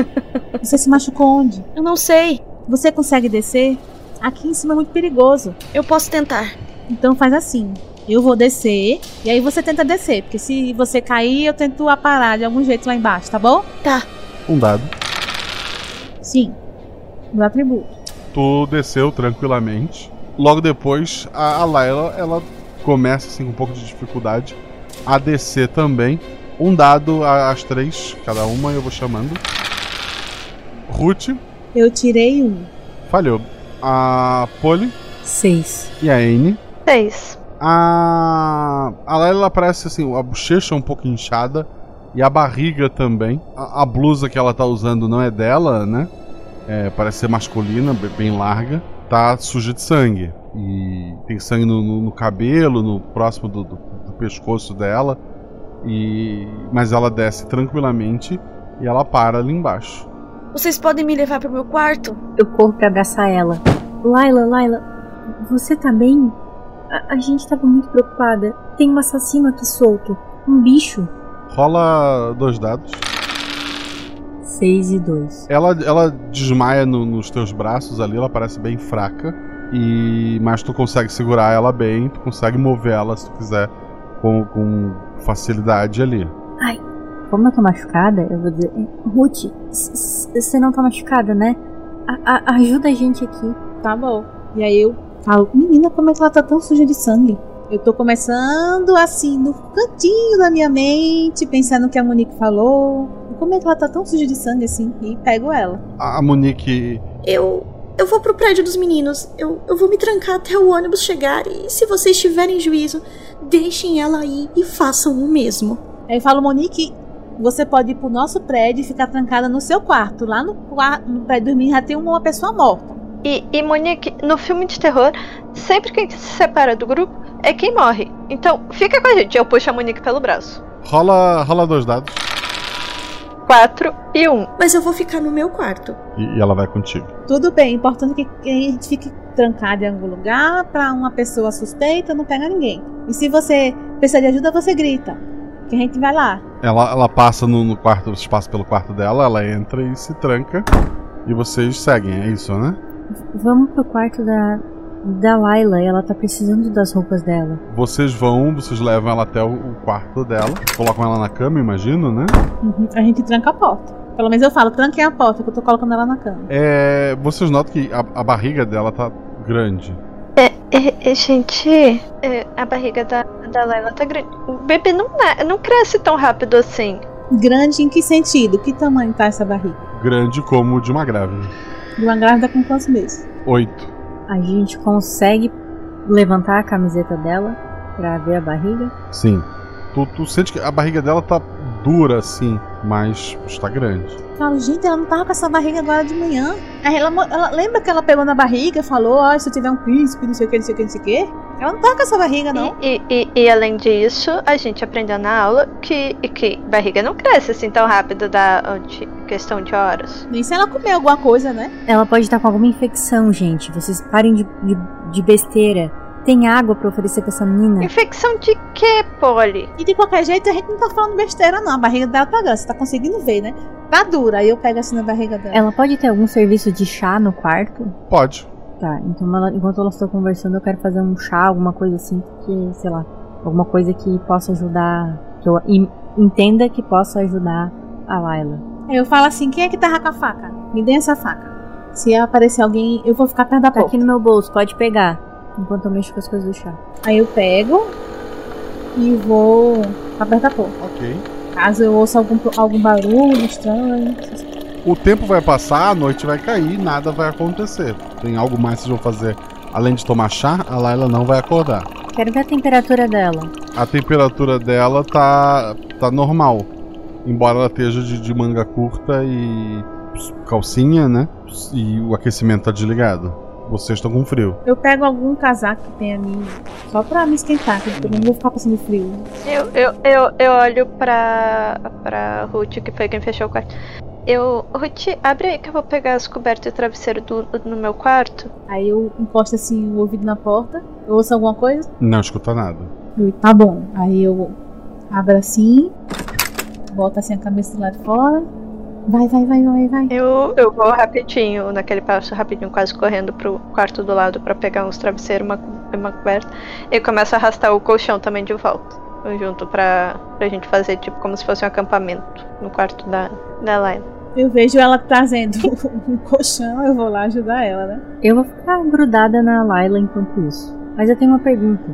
Você se machucou onde? Eu não sei. Você consegue descer? Aqui em cima é muito perigoso. Eu posso tentar. Então faz assim. Eu vou descer e aí você tenta descer. Porque se você cair, eu tento aparar de algum jeito lá embaixo, tá bom? Tá. Um dado. Sim. Meu atributo. Tu desceu tranquilamente. Logo depois, a, a Layla, ela começa assim com um pouco de dificuldade a descer também. Um dado a- às três, cada uma, eu vou chamando. Ruth, Eu tirei um. falhou. A Polly Seis. e a Anne. Seis. A, a Layla ela parece assim, a bochecha um pouco inchada e a barriga também. A, a blusa que ela tá usando não é dela, né? É, parece ser masculina, be- bem larga. Tá suja de sangue. E tem sangue no, no- no cabelo, no próximo do- do pescoço dela. E mas ela desce tranquilamente e ela para ali embaixo. Vocês podem me levar pro meu quarto? Eu corro pra abraçar ela. Laila, Laila, você tá bem? A, a gente tava muito preocupada. Tem um assassino aqui solto. Um bicho. Rola dois dados. Seis e dois. Ela, ela desmaia no- nos teus braços ali, ela parece bem fraca. E mas tu consegue segurar ela bem, tu consegue mover ela se tu quiser com, com facilidade ali. Ai, como eu tô machucada, eu vou dizer. "Eh, Ruth, você não tá machucada, né? A- a- ajuda a gente aqui. Tá bom. E aí eu falo, menina, como é que ela tá tão suja de sangue? Eu tô começando assim, no cantinho da minha mente, pensando no que a Monique falou. Como é que ela tá tão suja de sangue assim? E pego ela. A, a Monique. Eu. Eu vou pro prédio dos meninos. Eu, eu vou me trancar até o ônibus chegar. E se vocês tiverem juízo, deixem ela aí e façam o mesmo. Aí eu falo, Monique, você pode ir pro nosso prédio e ficar trancada no seu quarto. Lá no, quarto, no prédio dos meninos já tem uma pessoa morta. E, e Monique, no filme de terror, sempre quem se separa do grupo é quem morre. Então, fica com a gente. Eu puxo a Monique pelo braço. Rola, rola dois dados. Quatro e um. Mas eu vou ficar no meu quarto. E, e ela vai contigo. Tudo bem, importante que que a gente fique trancado em algum lugar pra uma pessoa suspeita não pegar ninguém. E se você precisar de ajuda, você grita. Que a gente vai lá. Ela, ela passa no, no quarto, você passa pelo quarto dela, ela entra e se tranca. E vocês seguem, é isso, né? Vamos pro quarto da. Da Laila, ela tá precisando das roupas dela. Vocês vão, vocês levam ela até o, quarto dela, colocam ela na cama, imagino, né? Uhum, A gente tranca a porta. Pelo menos eu falo, tranquem a porta, que eu tô colocando ela na cama. É, vocês notam que a, a barriga dela tá grande. É, é, é, gente, é, a barriga da, da Layla tá grande. O bebê não, não cresce tão rápido assim. Grande em que sentido? Que tamanho tá essa barriga? Grande como o de uma grávida. De uma grávida com quantos meses? Oito. A gente consegue levantar a camiseta dela pra ver a barriga. Sim. Tu, tu sente que a barriga dela tá dura assim, mas está grande. Falo, gente, ela não tava com essa barriga agora de manhã. Aí ela, ela- lembra que ela pegou na barriga e falou, ó, se eu tiver um príncipe, não sei o que, não sei o que, não sei o que. Ela não tá com essa barriga, não. E, e, e além disso, a gente aprendeu na aula que, que barriga não cresce assim tão rápido da de questão de horas. Nem se ela comer alguma coisa, né? Ela pode estar com alguma infecção, gente. Vocês parem de, de, de besteira. Tem água pra oferecer pra essa menina? Infecção de quê, Polly? E de qualquer jeito, a gente não tá falando besteira, não. A barriga dela tá grande, você tá conseguindo ver, né? Tá dura. Aí eu pego assim na barriga dela. Ela pode ter algum serviço de chá no quarto? Pode. Tá, então ela- enquanto elas estão conversando, eu quero fazer um chá, alguma coisa assim, que, sei lá, alguma coisa que possa ajudar, que eu entenda que possa ajudar a Layla. Aí eu falo assim, quem é que tava com a faca? Me dê essa faca. Se aparecer alguém, eu vou ficar perto da Tá porta. aqui no meu bolso, pode pegar, enquanto eu mexo com as coisas do chá. Aí eu pego e vou ficar perto da porta. Ok. Caso eu ouça algum, algum barulho estranho. O tempo vai passar, a noite vai cair, nada vai acontecer. Tem algo mais que vocês vão fazer além de tomar chá? A Laila não vai acordar. Quero ver a temperatura dela. A temperatura dela tá, tá normal. Embora ela esteja de, de manga curta e calcinha, né? E o aquecimento tá desligado. Vocês estão com frio. Eu pego algum casaco que tem ali, só pra me esquentar, porque eu não vou ficar passando frio. Eu, eu, eu, eu olho pra, pra Ruth, que foi quem fechou o quarto. Eu. Ruth, abre aí que eu vou pegar as cobertas e travesseiro do, no meu quarto. Aí eu encosto assim o ouvido na porta. Eu ouço alguma coisa? Não escuta nada. Eu, tá bom. Aí eu abro assim, boto assim a cabeça do lado de fora. Vai, vai, vai, vai, vai. Eu, eu vou rapidinho, naquele passo rapidinho, quase correndo pro quarto do lado pra pegar uns travesseiros, uma, uma coberta. E começo a arrastar o colchão também de volta. Junto pra, pra gente fazer tipo como se fosse um acampamento no quarto da, da Laila. Eu vejo ela trazendo um colchão, eu vou lá ajudar ela, né? Eu vou ficar grudada na Laila enquanto isso. Mas eu tenho uma pergunta.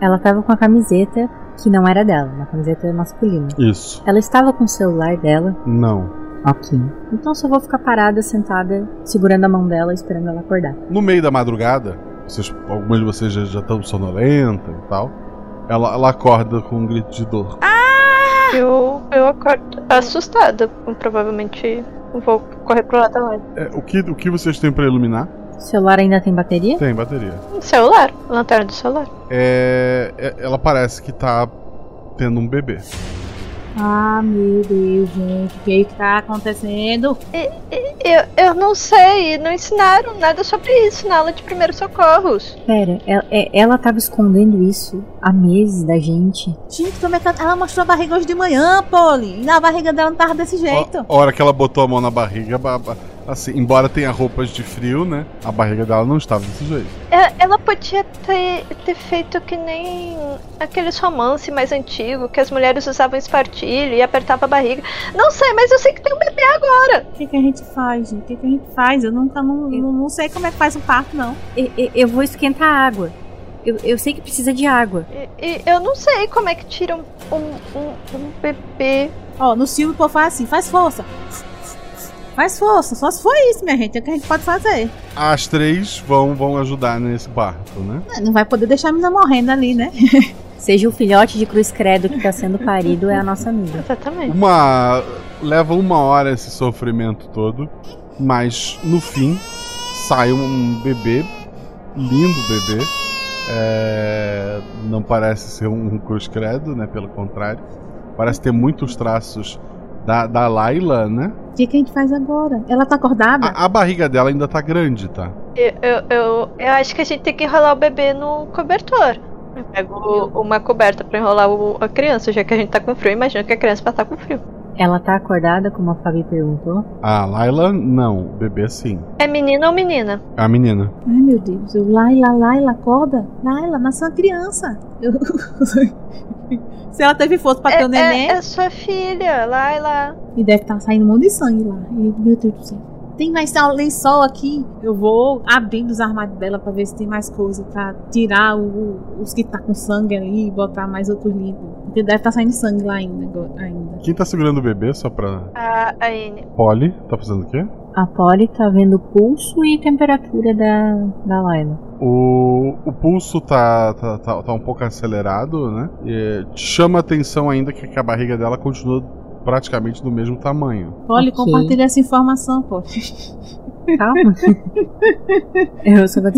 Ela tava com a camiseta que não era dela, uma camiseta masculina. Isso. Ela estava com o celular dela? Não. Ok. Então só vou ficar parada, sentada, segurando a mão dela, esperando ela acordar. No meio da madrugada, vocês, algumas de vocês já, já estão sonolenta e tal. Ela, ela acorda com um grito de dor. Eu, eu acordo assustada. Provavelmente vou correr pro lado da Laila. É, o, que, o que vocês têm pra iluminar? O celular ainda tem bateria? Tem bateria. Um celular, lanterna do celular. É, é- ela parece que tá tendo um bebê. Ah, meu Deus, gente, o que que tá acontecendo? Eu, eu não sei, não ensinaram nada sobre isso na aula de primeiros socorros. Pera, ela, é- ela tava escondendo isso há meses da gente. Gente, como é que ela, ela mostrou a barriga hoje de manhã, Polly? E na barriga dela não tava desse jeito. A hora que ela botou a mão na barriga, ba- ba- assim, embora tenha roupas de frio, né? A barriga dela não estava desse jeito. É, Ela podia ter, ter feito que nem aqueles romances mais antigos, que as mulheres usavam espartilho e apertava a barriga. Não sei, mas eu sei que tem um bebê agora. O que, que a gente faz, gente? O que, que a gente faz? Eu nunca não, não, não sei como é que faz um parto, não. E- e- Eu vou esquentar a água. Eu, eu sei que precisa de água. E, e eu não sei como é que tira um, um, um- um bebê. Ó, no filme o povo faz assim, faz força. Faz força, só se for isso, minha gente, é o que a gente pode fazer. As três vão, vão ajudar nesse parto, né? Não vai poder deixar a menina morrendo ali, né? Seja o filhote de cruz credo que tá sendo parido, é a nossa amiga. Exatamente. Uma. Leva uma hora esse sofrimento todo, mas no fim sai um bebê, lindo bebê. É, não parece ser um cruz credo, né? Pelo contrário, parece ter muitos traços da, da Laila, né? O que, que a gente faz agora? Ela tá acordada? A, a barriga dela ainda tá grande, tá? Eu, eu, eu, eu acho que a gente tem que enrolar o bebê no cobertor. Eu pego uma coberta pra enrolar o- a criança, já que a gente tá com frio. Imagina que a criança vai estar com frio. Ela tá acordada, como a Fabi perguntou? A Laila, não. O bebê, sim. É menino ou menina? É a menina. Ai, meu Deus. Eu, Laila, Laila, acorda. Laila, nasceu uma criança. Eu- Se ela teve força pra ter É, o neném. é, é sua filha, Laila. E deve estar saindo um monte de sangue lá. E, meu Deus do céu. Tem mais tal lençol aqui. Eu vou abrindo os armários dela pra ver se tem mais coisa. Pra tirar o- os que tá com sangue ali e botar mais outros limpos. Porque deve estar saindo sangue lá ainda. ainda. Quem tá segurando o bebê, só pra. A, a Anne. Polly, tá fazendo o quê? A Polly tá vendo o pulso e temperatura da, da Laila. O, o pulso tá, tá, tá, tá um pouco acelerado, né? E chama atenção ainda que, que a barriga dela continua praticamente do mesmo tamanho. Olha, Ok. compartilha essa informação, pô. Calma. Eu só vou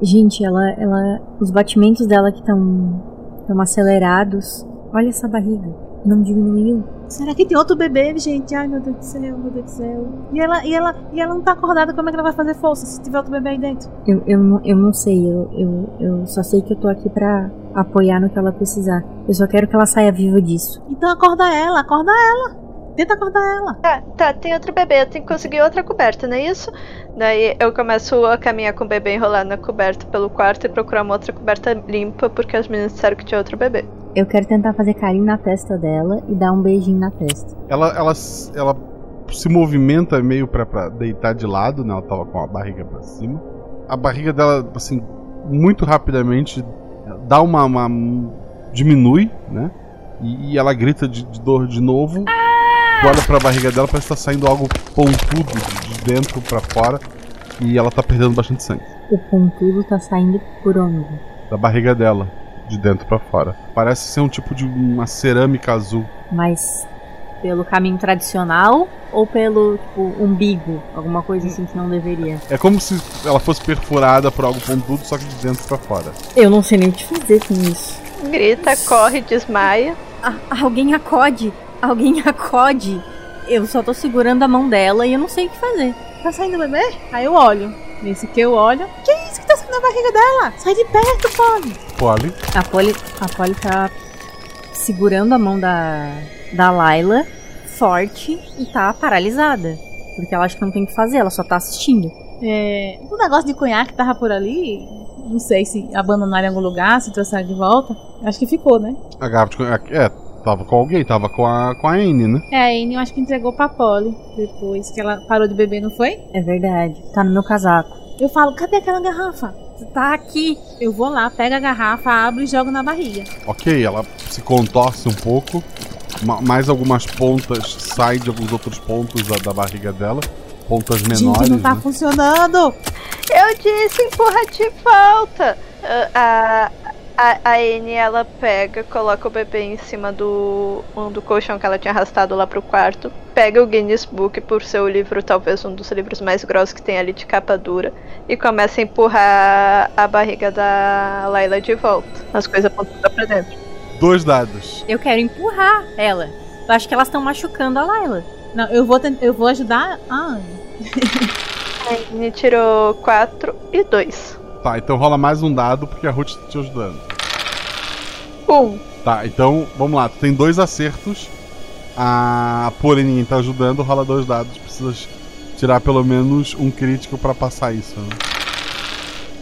Gente, ela, ela. Os batimentos dela que estão estão acelerados. Olha essa barriga. Não diminuiu. Será que tem outro bebê, gente? Ai, meu Deus do céu, meu Deus do céu. E ela, e ela, e ela não tá acordada, como é que ela vai fazer força se tiver outro bebê aí dentro? Eu, eu, não- eu não sei. Eu, eu, eu só sei que eu tô aqui pra apoiar no que ela precisar. Eu só quero que ela saia viva disso. Então acorda ela, acorda ela. Tenta acordar ela. Tá, tá, tem outro bebê, eu tenho que conseguir outra coberta, não é isso? Daí eu começo a caminhar com o bebê enrolado na coberta pelo quarto e procurar uma outra coberta limpa, porque as meninas disseram que tinha outro bebê. Eu quero tentar fazer carinho na testa dela e dar um beijinho na testa. Ela, ela, ela se movimenta meio pra, pra deitar de lado, né? Ela tava com a barriga pra cima. A barriga dela, assim, muito rapidamente dá uma. uma- diminui, né? E, e ela grita de, de dor de novo. Tu olha pra barriga dela, parece que tá saindo algo pontudo de, de dentro pra fora. E ela tá perdendo bastante sangue. O pontudo tá saindo por onde? Da barriga dela, de dentro pra fora. Parece ser um tipo de uma cerâmica azul. Mas pelo caminho tradicional ou pelo tipo, umbigo? Alguma coisa assim que não deveria. É como se ela fosse perfurada por algo pontudo, só que de dentro pra fora. Eu não sei nem o que fazer com isso. Grita, corre, desmaia. Ah, alguém acode! Alguém acode! Eu só tô segurando a mão dela e eu não sei o que fazer. Tá saindo bebê? Aí eu olho. Nesse que eu olho. Que da barriga dela? Sai de perto, Polly! Polly. A Polly, a Polly tá segurando a mão da, da Layla forte e tá paralisada. Porque ela acha que não tem o que fazer, ela só tá assistindo. É, o negócio de conhaque tava por ali. Não sei se abandonaram em algum lugar, se trouxeram de volta. Acho que ficou, né? A garrafa de É, tava com alguém, tava com a, com a Anne, né? É, a Anne eu acho que entregou pra Polly depois que ela parou de beber, não foi? É verdade. Tá no meu casaco. Eu falo, cadê aquela garrafa? Tá aqui. Eu vou lá, pego a garrafa, abro e jogo na barriga. Ok, ela se contorce um pouco. Ma mais algumas pontas saem de alguns outros pontos da, da barriga dela. Pontas menores. Gente, não tá né? funcionando! Eu disse empurra de volta. A, a, a Anne, ela pega, coloca o bebê em cima do, um do colchão que ela tinha arrastado lá pro quarto. Pega o Guinness Book por ser o livro, talvez um dos livros mais grossos que tem ali de capa dura. E começa a empurrar a barriga da Layla de volta. As coisas apontando pra dentro. Dois dados. Eu quero empurrar ela. Eu acho que elas estão machucando a Layla. Não, eu vou, eu vou ajudar a Anne. A Anne tirou 4 e 2. Tá, então rola mais um dado porque a Ruth tá te ajudando. Um. Tá, então vamos lá. Tu tem dois acertos. A Polly ninguém tá ajudando, rola dois dados. Precisas tirar pelo menos um crítico pra passar isso. Né?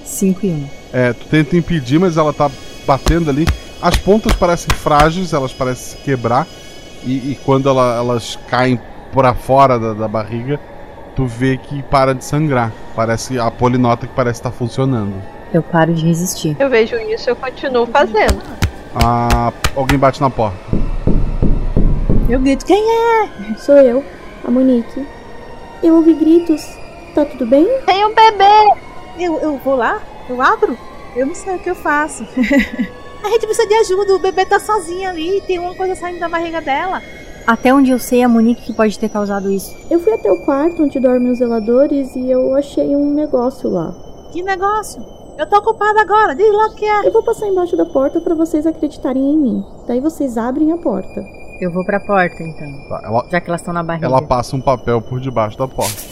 5 e 1. Um. É, tu tenta impedir, mas ela tá batendo ali. As pontas parecem frágeis, elas parecem se quebrar. E, e quando ela- elas caem pra fora da, da barriga, tu vê que para de sangrar. Parece a polinota que parece estar funcionando. Eu paro de resistir. Eu vejo isso e eu continuo fazendo. Ah, alguém bate na porta. Eu grito, quem é? Sou eu, a Monique. Eu ouvi gritos. Tá tudo bem? Tem um bebê! Eu, eu vou lá? Eu abro? Eu não sei o que eu faço. a gente precisa de ajuda, o bebê tá sozinho ali, tem uma coisa saindo da barriga dela. Até onde eu sei, é a Monique que pode ter causado isso. Eu fui até o quarto onde dormem os zeladores e eu achei um negócio lá. Que negócio? Eu tô ocupada agora, diz lá o que é. Eu vou passar embaixo da porta pra vocês acreditarem em mim. Daí vocês abrem a porta. Eu vou pra porta, então. Tá, ela, Já que elas estão na barriga. ela passa um papel por debaixo da porta.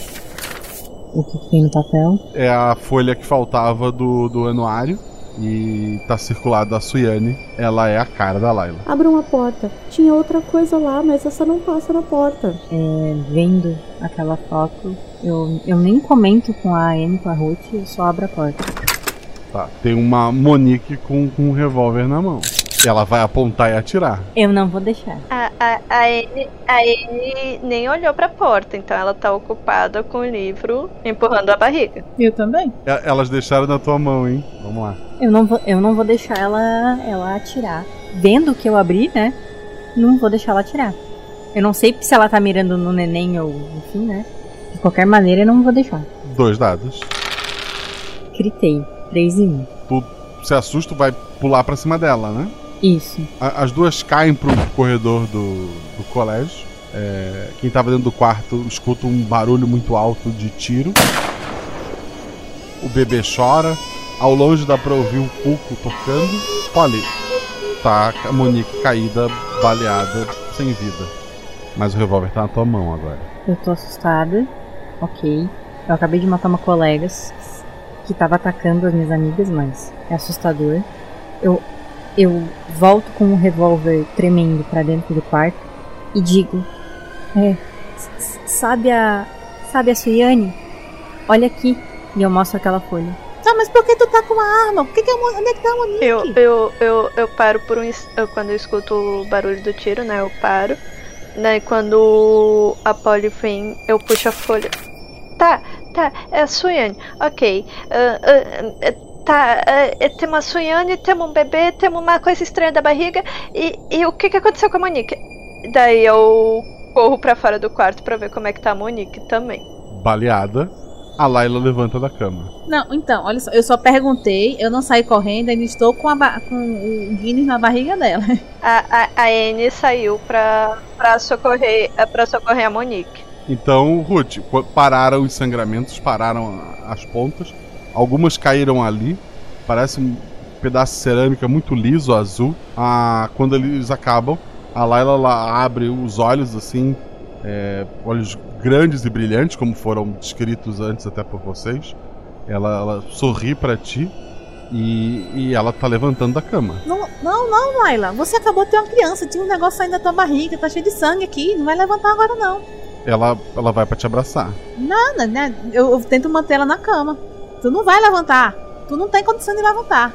O que que tem no papel? É a folha que faltava do, do anuário. E tá circulado a Suyane. Ela é a cara da Layla. Abram a porta. Tinha outra coisa lá, mas essa não passa na porta. É, vendo aquela foto, eu, eu nem comento com a Anne, com a Ruth, eu só abro a porta. Tá, tem uma Monique com, com um revólver na mão. Ela vai apontar e atirar. Eu não vou deixar. A, a, a, Anne, a Anne nem olhou pra porta, então ela tá ocupada com o livro empurrando a barriga. Eu também. E- Elas deixaram na tua mão, hein? Vamos lá. Eu não vou, eu não vou deixar ela, ela atirar. Vendo que eu abri, né? Não vou deixar ela atirar. Eu não sei se ela tá mirando no neném ou enfim, né? De qualquer maneira, eu não vou deixar. Dois dados. Gritei. 3 e 1. Tu se assusta, vai pular pra cima dela, né? Isso. A- As duas caem pro corredor do, do colégio. É, quem tava dentro do quarto escuta um barulho muito alto de tiro. O bebê chora. Ao longe dá pra ouvir o cuco tocando. Olha, tá a Monique caída, baleada, sem vida. Mas o revólver tá na tua mão agora. Eu tô assustada. Ok. Eu acabei de matar uma colega que tava atacando as minhas amigas, mas é assustador. Eu, eu volto com o revólver tremendo pra dentro do quarto e digo: É, sabe a. Sabe a Suyane? Olha aqui. E eu mostro aquela folha. Tá, mas por que tu tá com uma arma? Por que que a Onde é que tá a Monique? Eu, eu, eu, eu paro por um. eu- quando eu escuto o barulho do tiro, né? Eu paro. Daí quando a Polly vem, eu puxo a folha. Tá, tá, é a Suiane. Ok. ah, ah, ah, Tá, é, temos a Suiane, temos um bebê, temos uma coisa estranha da barriga. E, e o que, que aconteceu com a Monique? Daí eu corro pra fora do quarto pra ver como é que tá a Monique também. Baleada, a Laila levanta da cama. Não, então, olha só, eu só perguntei, eu não saí correndo, ainda estou com, a com o Guinness na barriga dela. A, a, a Anne saiu pra, pra, socorrer, pra socorrer a Monique. Então, Ruth, pararam os sangramentos, pararam as pontas. Algumas caíram ali. Parece um pedaço de cerâmica muito liso, azul. Ah, quando eles acabam, a Layla ela abre os olhos assim, é, olhos grandes e brilhantes, como foram descritos antes até por vocês. Ela, ela sorri para ti e, e, ela tá levantando da cama. Não, não, não, Layla. Você acabou de ter uma criança, tinha um negócio saindo da tua barriga, tá cheio de sangue aqui. Não vai levantar agora, não. Ela, ela vai para te abraçar. Nada, né? Eu, eu tento manter ela na cama. Tu não vai levantar. Tu não tem condição de levantar.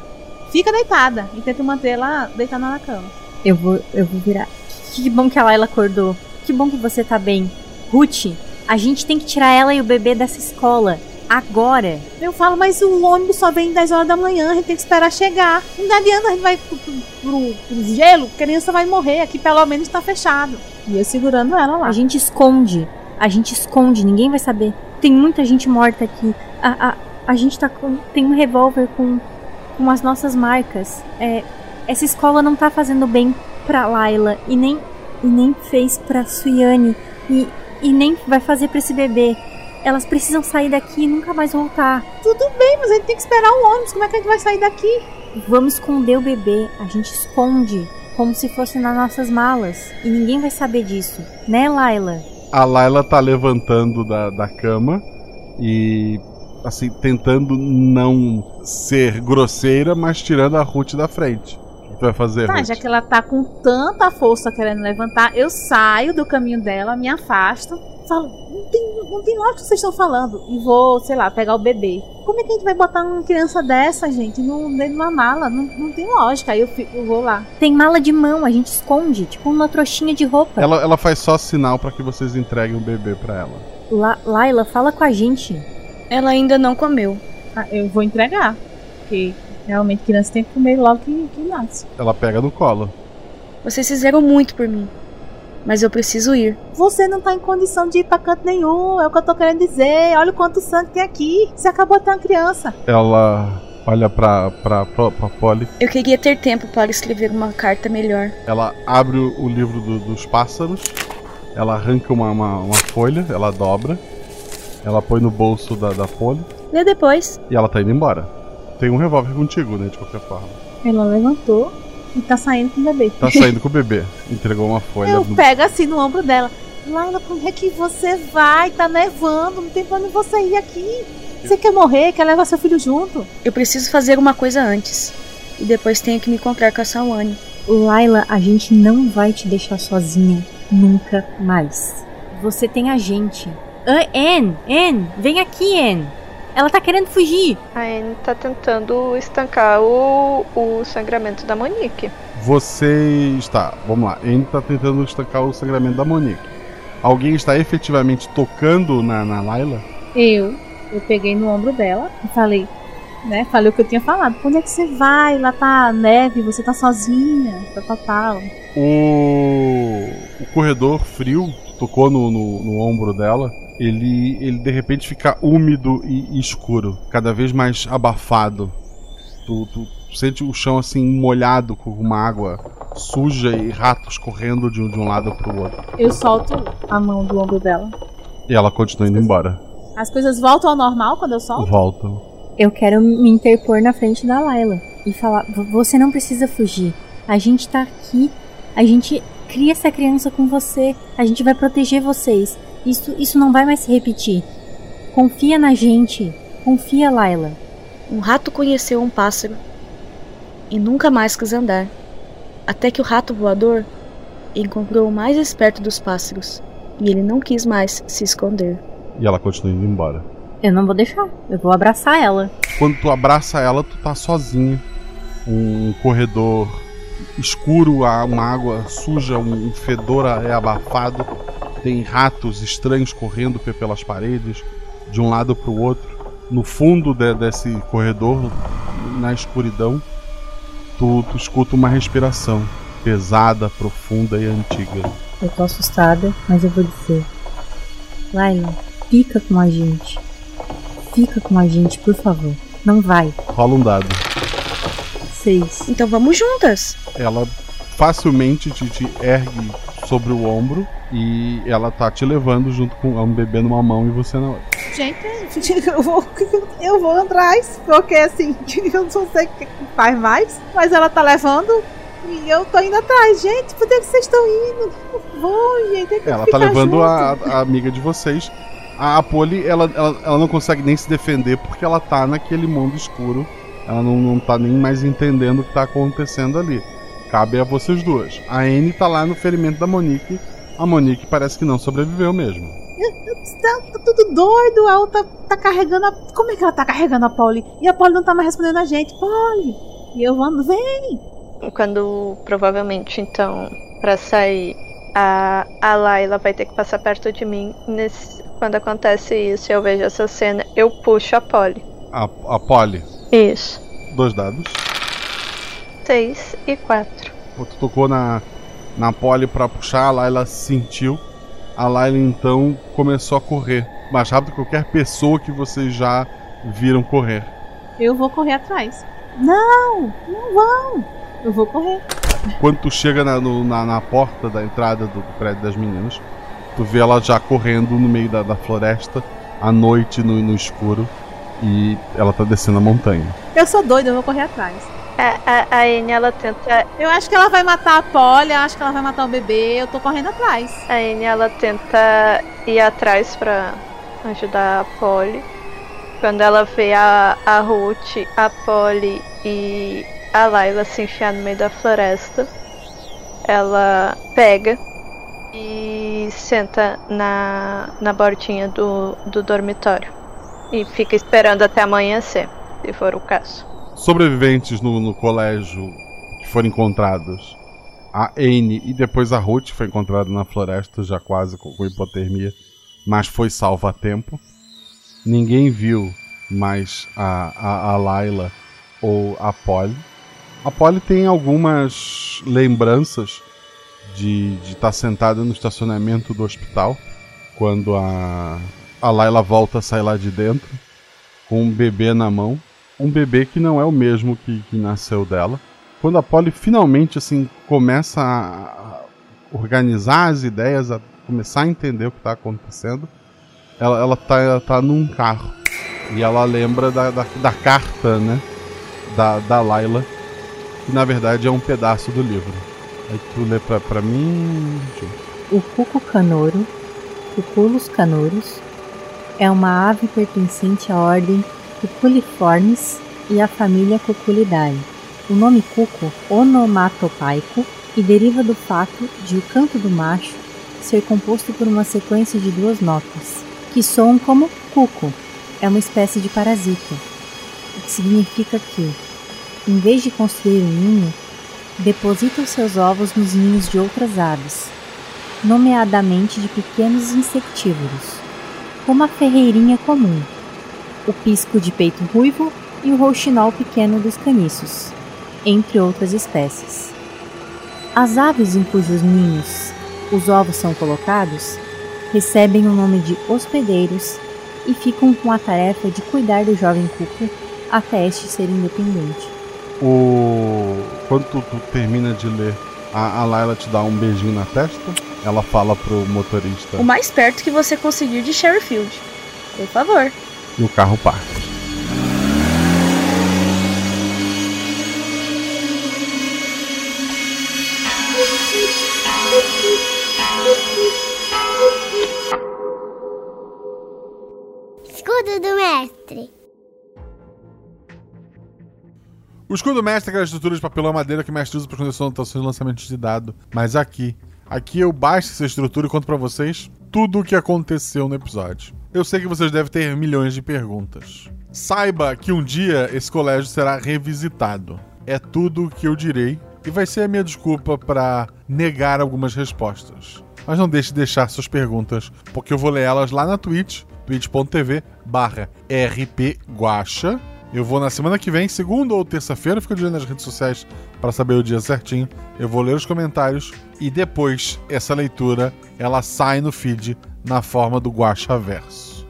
Fica deitada e tenta manter ela deitada na cama. Eu vou, eu vou virar. Que bom que a Laila acordou. Que bom que você tá bem. Ruth, a gente tem que tirar ela e o bebê dessa escola. Agora. Eu falo, mas o ônibus só vem 10 horas da manhã, a gente tem que esperar chegar. Não adianta, a gente vai pro, pro, pro, pro gelo, a criança vai morrer. Aqui pelo menos tá fechado. E eu segurando ela lá. A gente esconde. A gente esconde, ninguém vai saber. Tem muita gente morta aqui. A, a, a gente tá com. Tem um revólver com, com as nossas marcas. É, essa escola não tá fazendo bem pra Laila e nem, e nem fez pra Suiane e, e nem vai fazer pra esse bebê. Elas precisam sair daqui e nunca mais voltar. Tudo bem, mas a gente tem que esperar o ônibus. Como é que a gente vai sair daqui? Vamos esconder o bebê. A gente esconde. Como se fosse nas nossas malas. E ninguém vai saber disso. Né, Laila? A Laila tá levantando da, da cama e assim, tentando não ser grosseira, mas tirando a Ruth da frente. O que tu vai fazer, tá, Ruth? já que ela tá com tanta força querendo levantar, eu saio do caminho dela, me afasto, falo, não tem, não tem lógica que vocês estão falando. E vou, sei lá, pegar o bebê. Como é que a gente vai botar uma criança dessa, gente, no, dentro de uma mala? Não, não tem lógica. Aí eu, fico, eu vou lá. Tem mala de mão, a gente esconde, tipo uma trouxinha de roupa. Ela, ela faz só sinal para que vocês entreguem o bebê para ela. La Laila, fala com a gente. Ela ainda não comeu. Ah, eu vou entregar. Porque realmente criança tem que comer logo que, que nasce. Ela pega no colo. Vocês fizeram muito por mim. Mas eu preciso ir. Você não tá em condição de ir pra canto nenhum. É o que eu tô querendo dizer. Olha o quanto sangue tem aqui. Você acabou de ter uma criança. Ela olha pra, pra, pra, pra Polly. Eu queria ter tempo para escrever uma carta melhor. Ela abre o livro do, dos pássaros. Ela arranca uma, uma, uma folha. Ela dobra. Ela põe no bolso da, da Polly. Lê depois. E ela tá indo embora. Tem um revólver contigo, né? De qualquer forma. Ela levantou e tá saindo com o bebê. Tá saindo com o bebê. Entregou uma folha. Eu no... pego assim no ombro dela. Laila, onde é que você vai? Tá nevando, não tem pra onde você ir aqui. Você quer morrer? Quer levar seu filho junto? Eu preciso fazer uma coisa antes. E depois tenho que me encontrar com a Sawane. Laila, a gente não vai te deixar sozinha. Nunca mais. Você tem a gente. Anne, Anne, vem aqui, Anne. Ela tá querendo fugir. A Anne tá tentando estancar o, o sangramento da Monique. Você está. Vamos lá. Anne tá tentando estancar o sangramento da Monique. Alguém está efetivamente tocando na, na Laila? Eu. Eu peguei no ombro dela e falei, né? Falei o que eu tinha falado. Onde é que você vai? Lá tá neve, você tá sozinha. Tá, tá, tá. O, o corredor frio tocou no, no, no ombro dela ele, ele de repente fica úmido e escuro, cada vez mais abafado. Tu, tu sente o chão assim molhado com uma água suja e ratos correndo de um, de um lado pro outro. Eu solto a mão do ombro dela. E ela continua indo embora. As coisas voltam ao normal quando eu solto? Voltam. Eu quero me interpor na frente da Layla e falar: você não precisa fugir. A gente tá aqui. A gente cria essa criança com você. A gente vai proteger vocês. Isso, isso não vai mais se repetir. Confia na gente. Confia, Layla. Um rato conheceu um pássaro e nunca mais quis andar. Até que o rato voador encontrou o mais esperto dos pássaros e ele não quis mais se esconder. E ela continua indo embora. Eu não vou deixar. Eu vou abraçar ela. Quando tu abraça ela, tu tá sozinha. Um corredor escuro, uma água suja, um fedor é abafado tem ratos estranhos correndo pelas paredes, de um lado para o outro. No fundo de, desse corredor, na escuridão, tu, tu escuta uma respiração pesada, profunda e antiga. Eu tô assustada, mas eu vou dizer. Laila, fica com a gente. Fica com a gente, por favor. Não vai. Rola um dado. Seis. Então vamos juntas. Ela facilmente te, te ergue sobre o ombro e ela tá te levando junto com um bebê numa mão e você na outra. Gente, eu vou, eu vou atrás, porque assim, eu não sei o que faz mais, mas ela tá levando e eu tô indo atrás. Gente, por que vocês estão indo? Vou, gente. que Ela tá levando a, a amiga de vocês. A, a Polly, ela, ela, ela não consegue nem se defender porque ela tá naquele mundo escuro. Ela não, não tá nem mais entendendo o que tá acontecendo ali. Cabe a vocês duas. A Anne tá lá no ferimento da Monique. A Monique parece que não sobreviveu mesmo. Tá, tá tudo doido, a outra tá carregando a. Como é que ela tá carregando a Polly? E a Polly não tá mais respondendo a gente. Polly! E eu vando, vem! Quando provavelmente então pra sair a, a Layla vai ter que passar perto de mim. Nesse, quando acontece isso e eu vejo essa cena, eu puxo a Polly. A, a Polly, Isso. dois dados. 6 e 4. Tu tocou na, na Polly pra puxar, a Layla sentiu. A Layla então começou a correr. Mais rápido que qualquer pessoa que vocês já viram correr. Eu vou correr atrás. Não! Não vão! Eu vou correr. Quando tu chega na, no- na, na porta da entrada do prédio das meninas, tu vê ela já correndo no meio da, da floresta, à noite, no, no escuro, e ela tá descendo a montanha. Eu sou doida, eu vou correr atrás. A, a, a Anne, ela tenta. Eu acho que ela vai matar a Polly, eu acho que ela vai matar o bebê, eu tô correndo atrás. A Anne, ela tenta ir atrás pra ajudar a Polly. Quando ela vê a, a Ruth, a Polly e a Layla se enfiar no meio da floresta, ela pega e senta na, na bordinha do, do dormitório. E fica esperando até amanhecer, se for o caso. Sobreviventes no, no colégio que foram encontrados. A Anne e depois a Ruth foi encontrada na floresta, já quase com, com hipotermia, mas foi salva a tempo. Ninguém viu mais a, a, a Layla ou a Polly. A Polly tem algumas lembranças de estar sentada no estacionamento do hospital quando a, a Layla volta a sair lá de dentro com um bebê na mão. Um bebê que não é o mesmo que, que nasceu dela. Quando a Polly finalmente assim começa a organizar as ideias, a começar a entender o que está acontecendo, ela, ela, tá, ela tá num carro. E ela lembra da, da, da carta, né? Da, da Layla, que na verdade é um pedaço do livro. Aí tu lê pra, pra mim. O cuco canoro, Cuculus canoros, é uma ave pertencente à ordem Cuculiformes e à família Cuculidae. O nome cuco onomatopaico e deriva do fato de o canto do macho ser composto por uma sequência de duas notas, que soam como cuco. É uma espécie de parasita, o que significa que, em vez de construir um ninho, deposita os seus ovos nos ninhos de outras aves, nomeadamente de pequenos insectívoros, como a ferreirinha comum, o pisco de peito ruivo e o rouxinol pequeno dos caniços, entre outras espécies. As aves em cujos ninhos os ovos são colocados recebem o nome de hospedeiros e ficam com a tarefa de cuidar do jovem cuco até este ser independente. O... Quando tu, tu termina de ler, a, a Layla te dá um beijinho na testa. Ela fala pro motorista O mais perto que você conseguir de Sherryfield. Por favor. E o carro parte. Escudo do mestre. O escudo mestre é aquela estrutura de papelão madeira que o mestre usa para esconder suas anotações e lançamentos de dado. Mas aqui, aqui eu baixo essa estrutura e conto para vocês tudo o que aconteceu no episódio. Eu sei que vocês devem ter milhões de perguntas. Saiba que um dia esse colégio será revisitado. É tudo o que eu direi e vai ser a minha desculpa para negar algumas respostas. Mas não deixe de deixar suas perguntas, porque eu vou ler elas lá na Twitch, twitch.tv barra rpguacha. Eu vou na semana que vem, segunda ou terça-feira, fica de olho nas redes sociais para saber o dia certinho. Eu vou ler os comentários e depois essa leitura ela sai no feed na forma do Guacha Verso.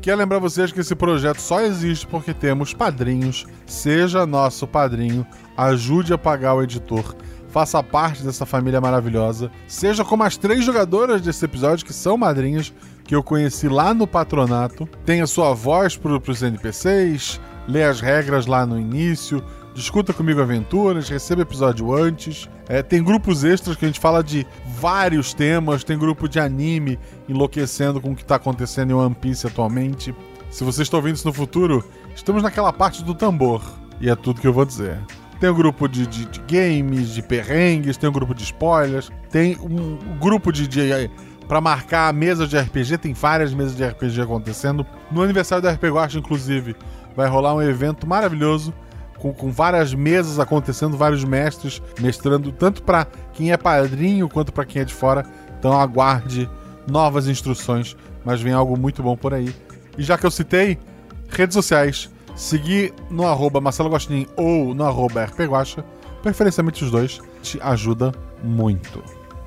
Quero lembrar vocês que esse projeto só existe porque temos padrinhos. Seja nosso padrinho, ajude a pagar o editor faça parte dessa família maravilhosa. Seja como as três jogadoras desse episódio, que são madrinhas, que eu conheci lá no patronato. Tenha sua voz para os NPCs, lê as regras lá no início, discuta comigo aventuras, receba episódio antes. É, tem grupos extras que a gente fala de vários temas, tem grupo de anime enlouquecendo com o que está acontecendo em One Piece atualmente. Se você está ouvindo isso no futuro, estamos naquela parte do tambor. E é tudo que eu vou dizer. Tem um grupo de, de, de games, de perrengues, tem um grupo de spoilers, tem um grupo de, de para marcar a mesa de RPG, tem várias mesas de RPG acontecendo. No aniversário da RPG Guacha, inclusive, vai rolar um evento maravilhoso com, com, várias mesas acontecendo, vários mestres mestrando, tanto para quem é padrinho quanto para quem é de fora. Então aguarde novas instruções, mas vem algo muito bom por aí. E já que eu citei, redes sociais, seguir no arroba Marcelo Gostin ou no arroba RPGuacha, preferencialmente os dois, te ajuda muito,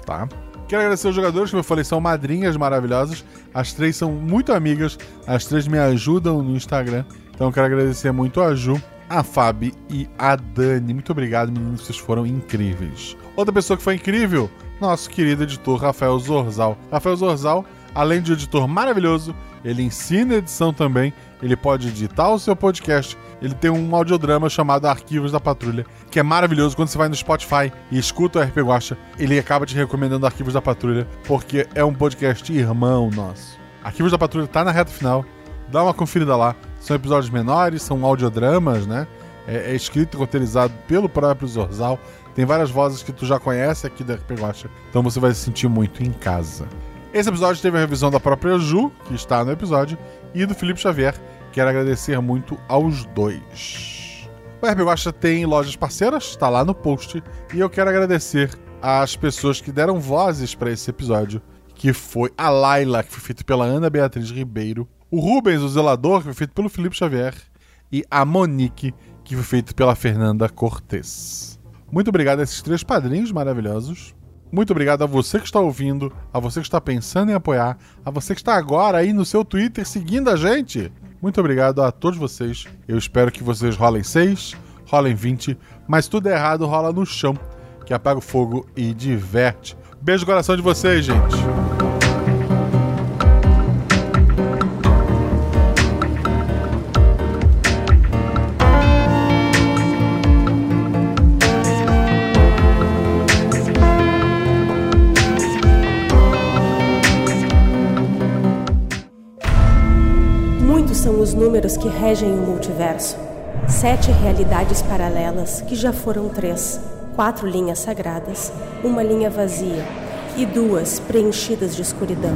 tá? Quero agradecer os jogadores, como eu falei, são madrinhas maravilhosas. As três são muito amigas, as três me ajudam no Instagram. Então quero agradecer muito a Ju, a Fabi e a Dani. Muito obrigado, meninos, vocês foram incríveis. Outra pessoa que foi incrível, nosso querido editor Rafael Zorzal. Rafael Zorzal, além de editor maravilhoso, ele ensina edição também, ele pode editar o seu podcast. Ele tem um audiodrama chamado Arquivos da Patrulha, que é maravilhoso quando você vai no Spotify e escuta o RP Guacha, ele acaba te recomendando Arquivos da Patrulha, porque é um podcast irmão nosso. Arquivos da Patrulha tá na reta final, dá uma conferida lá. São episódios menores, são audiodramas, né? É, é escrito e roteirizado pelo próprio Zorzal. Tem várias vozes que tu já conhece aqui da RP então você vai se sentir muito em casa. Esse episódio teve a revisão da própria Ju, que está no episódio, e do Felipe Xavier. Quero agradecer muito aos dois. O RP tem lojas parceiras, está lá no post, e eu quero agradecer às pessoas que deram vozes para esse episódio, que foi a Laila, que foi feito pela Ana Beatriz Ribeiro, o Rubens, o zelador, que foi feito pelo Felipe Xavier, e a Monique, que foi feito pela Fernanda Cortes. Muito obrigado a esses três padrinhos maravilhosos. Muito obrigado a você que está ouvindo, a você que está pensando em apoiar, a você que está agora aí no seu Twitter seguindo a gente. Muito obrigado a todos vocês. Eu espero que vocês rolem 6, rolem 20, mas tudo errado rola no chão, que apaga o fogo e diverte. Beijo no coração de vocês, gente. Os números que regem o multiverso. Sete realidades paralelas, que já foram três. Quatro linhas sagradas, uma linha vazia e duas preenchidas de escuridão.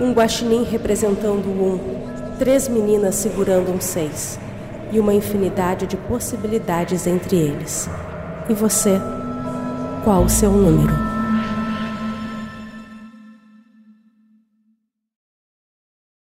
Um guaxinim representando um, três meninas segurando um seis e uma infinidade de possibilidades entre eles. E você? Qual o seu número?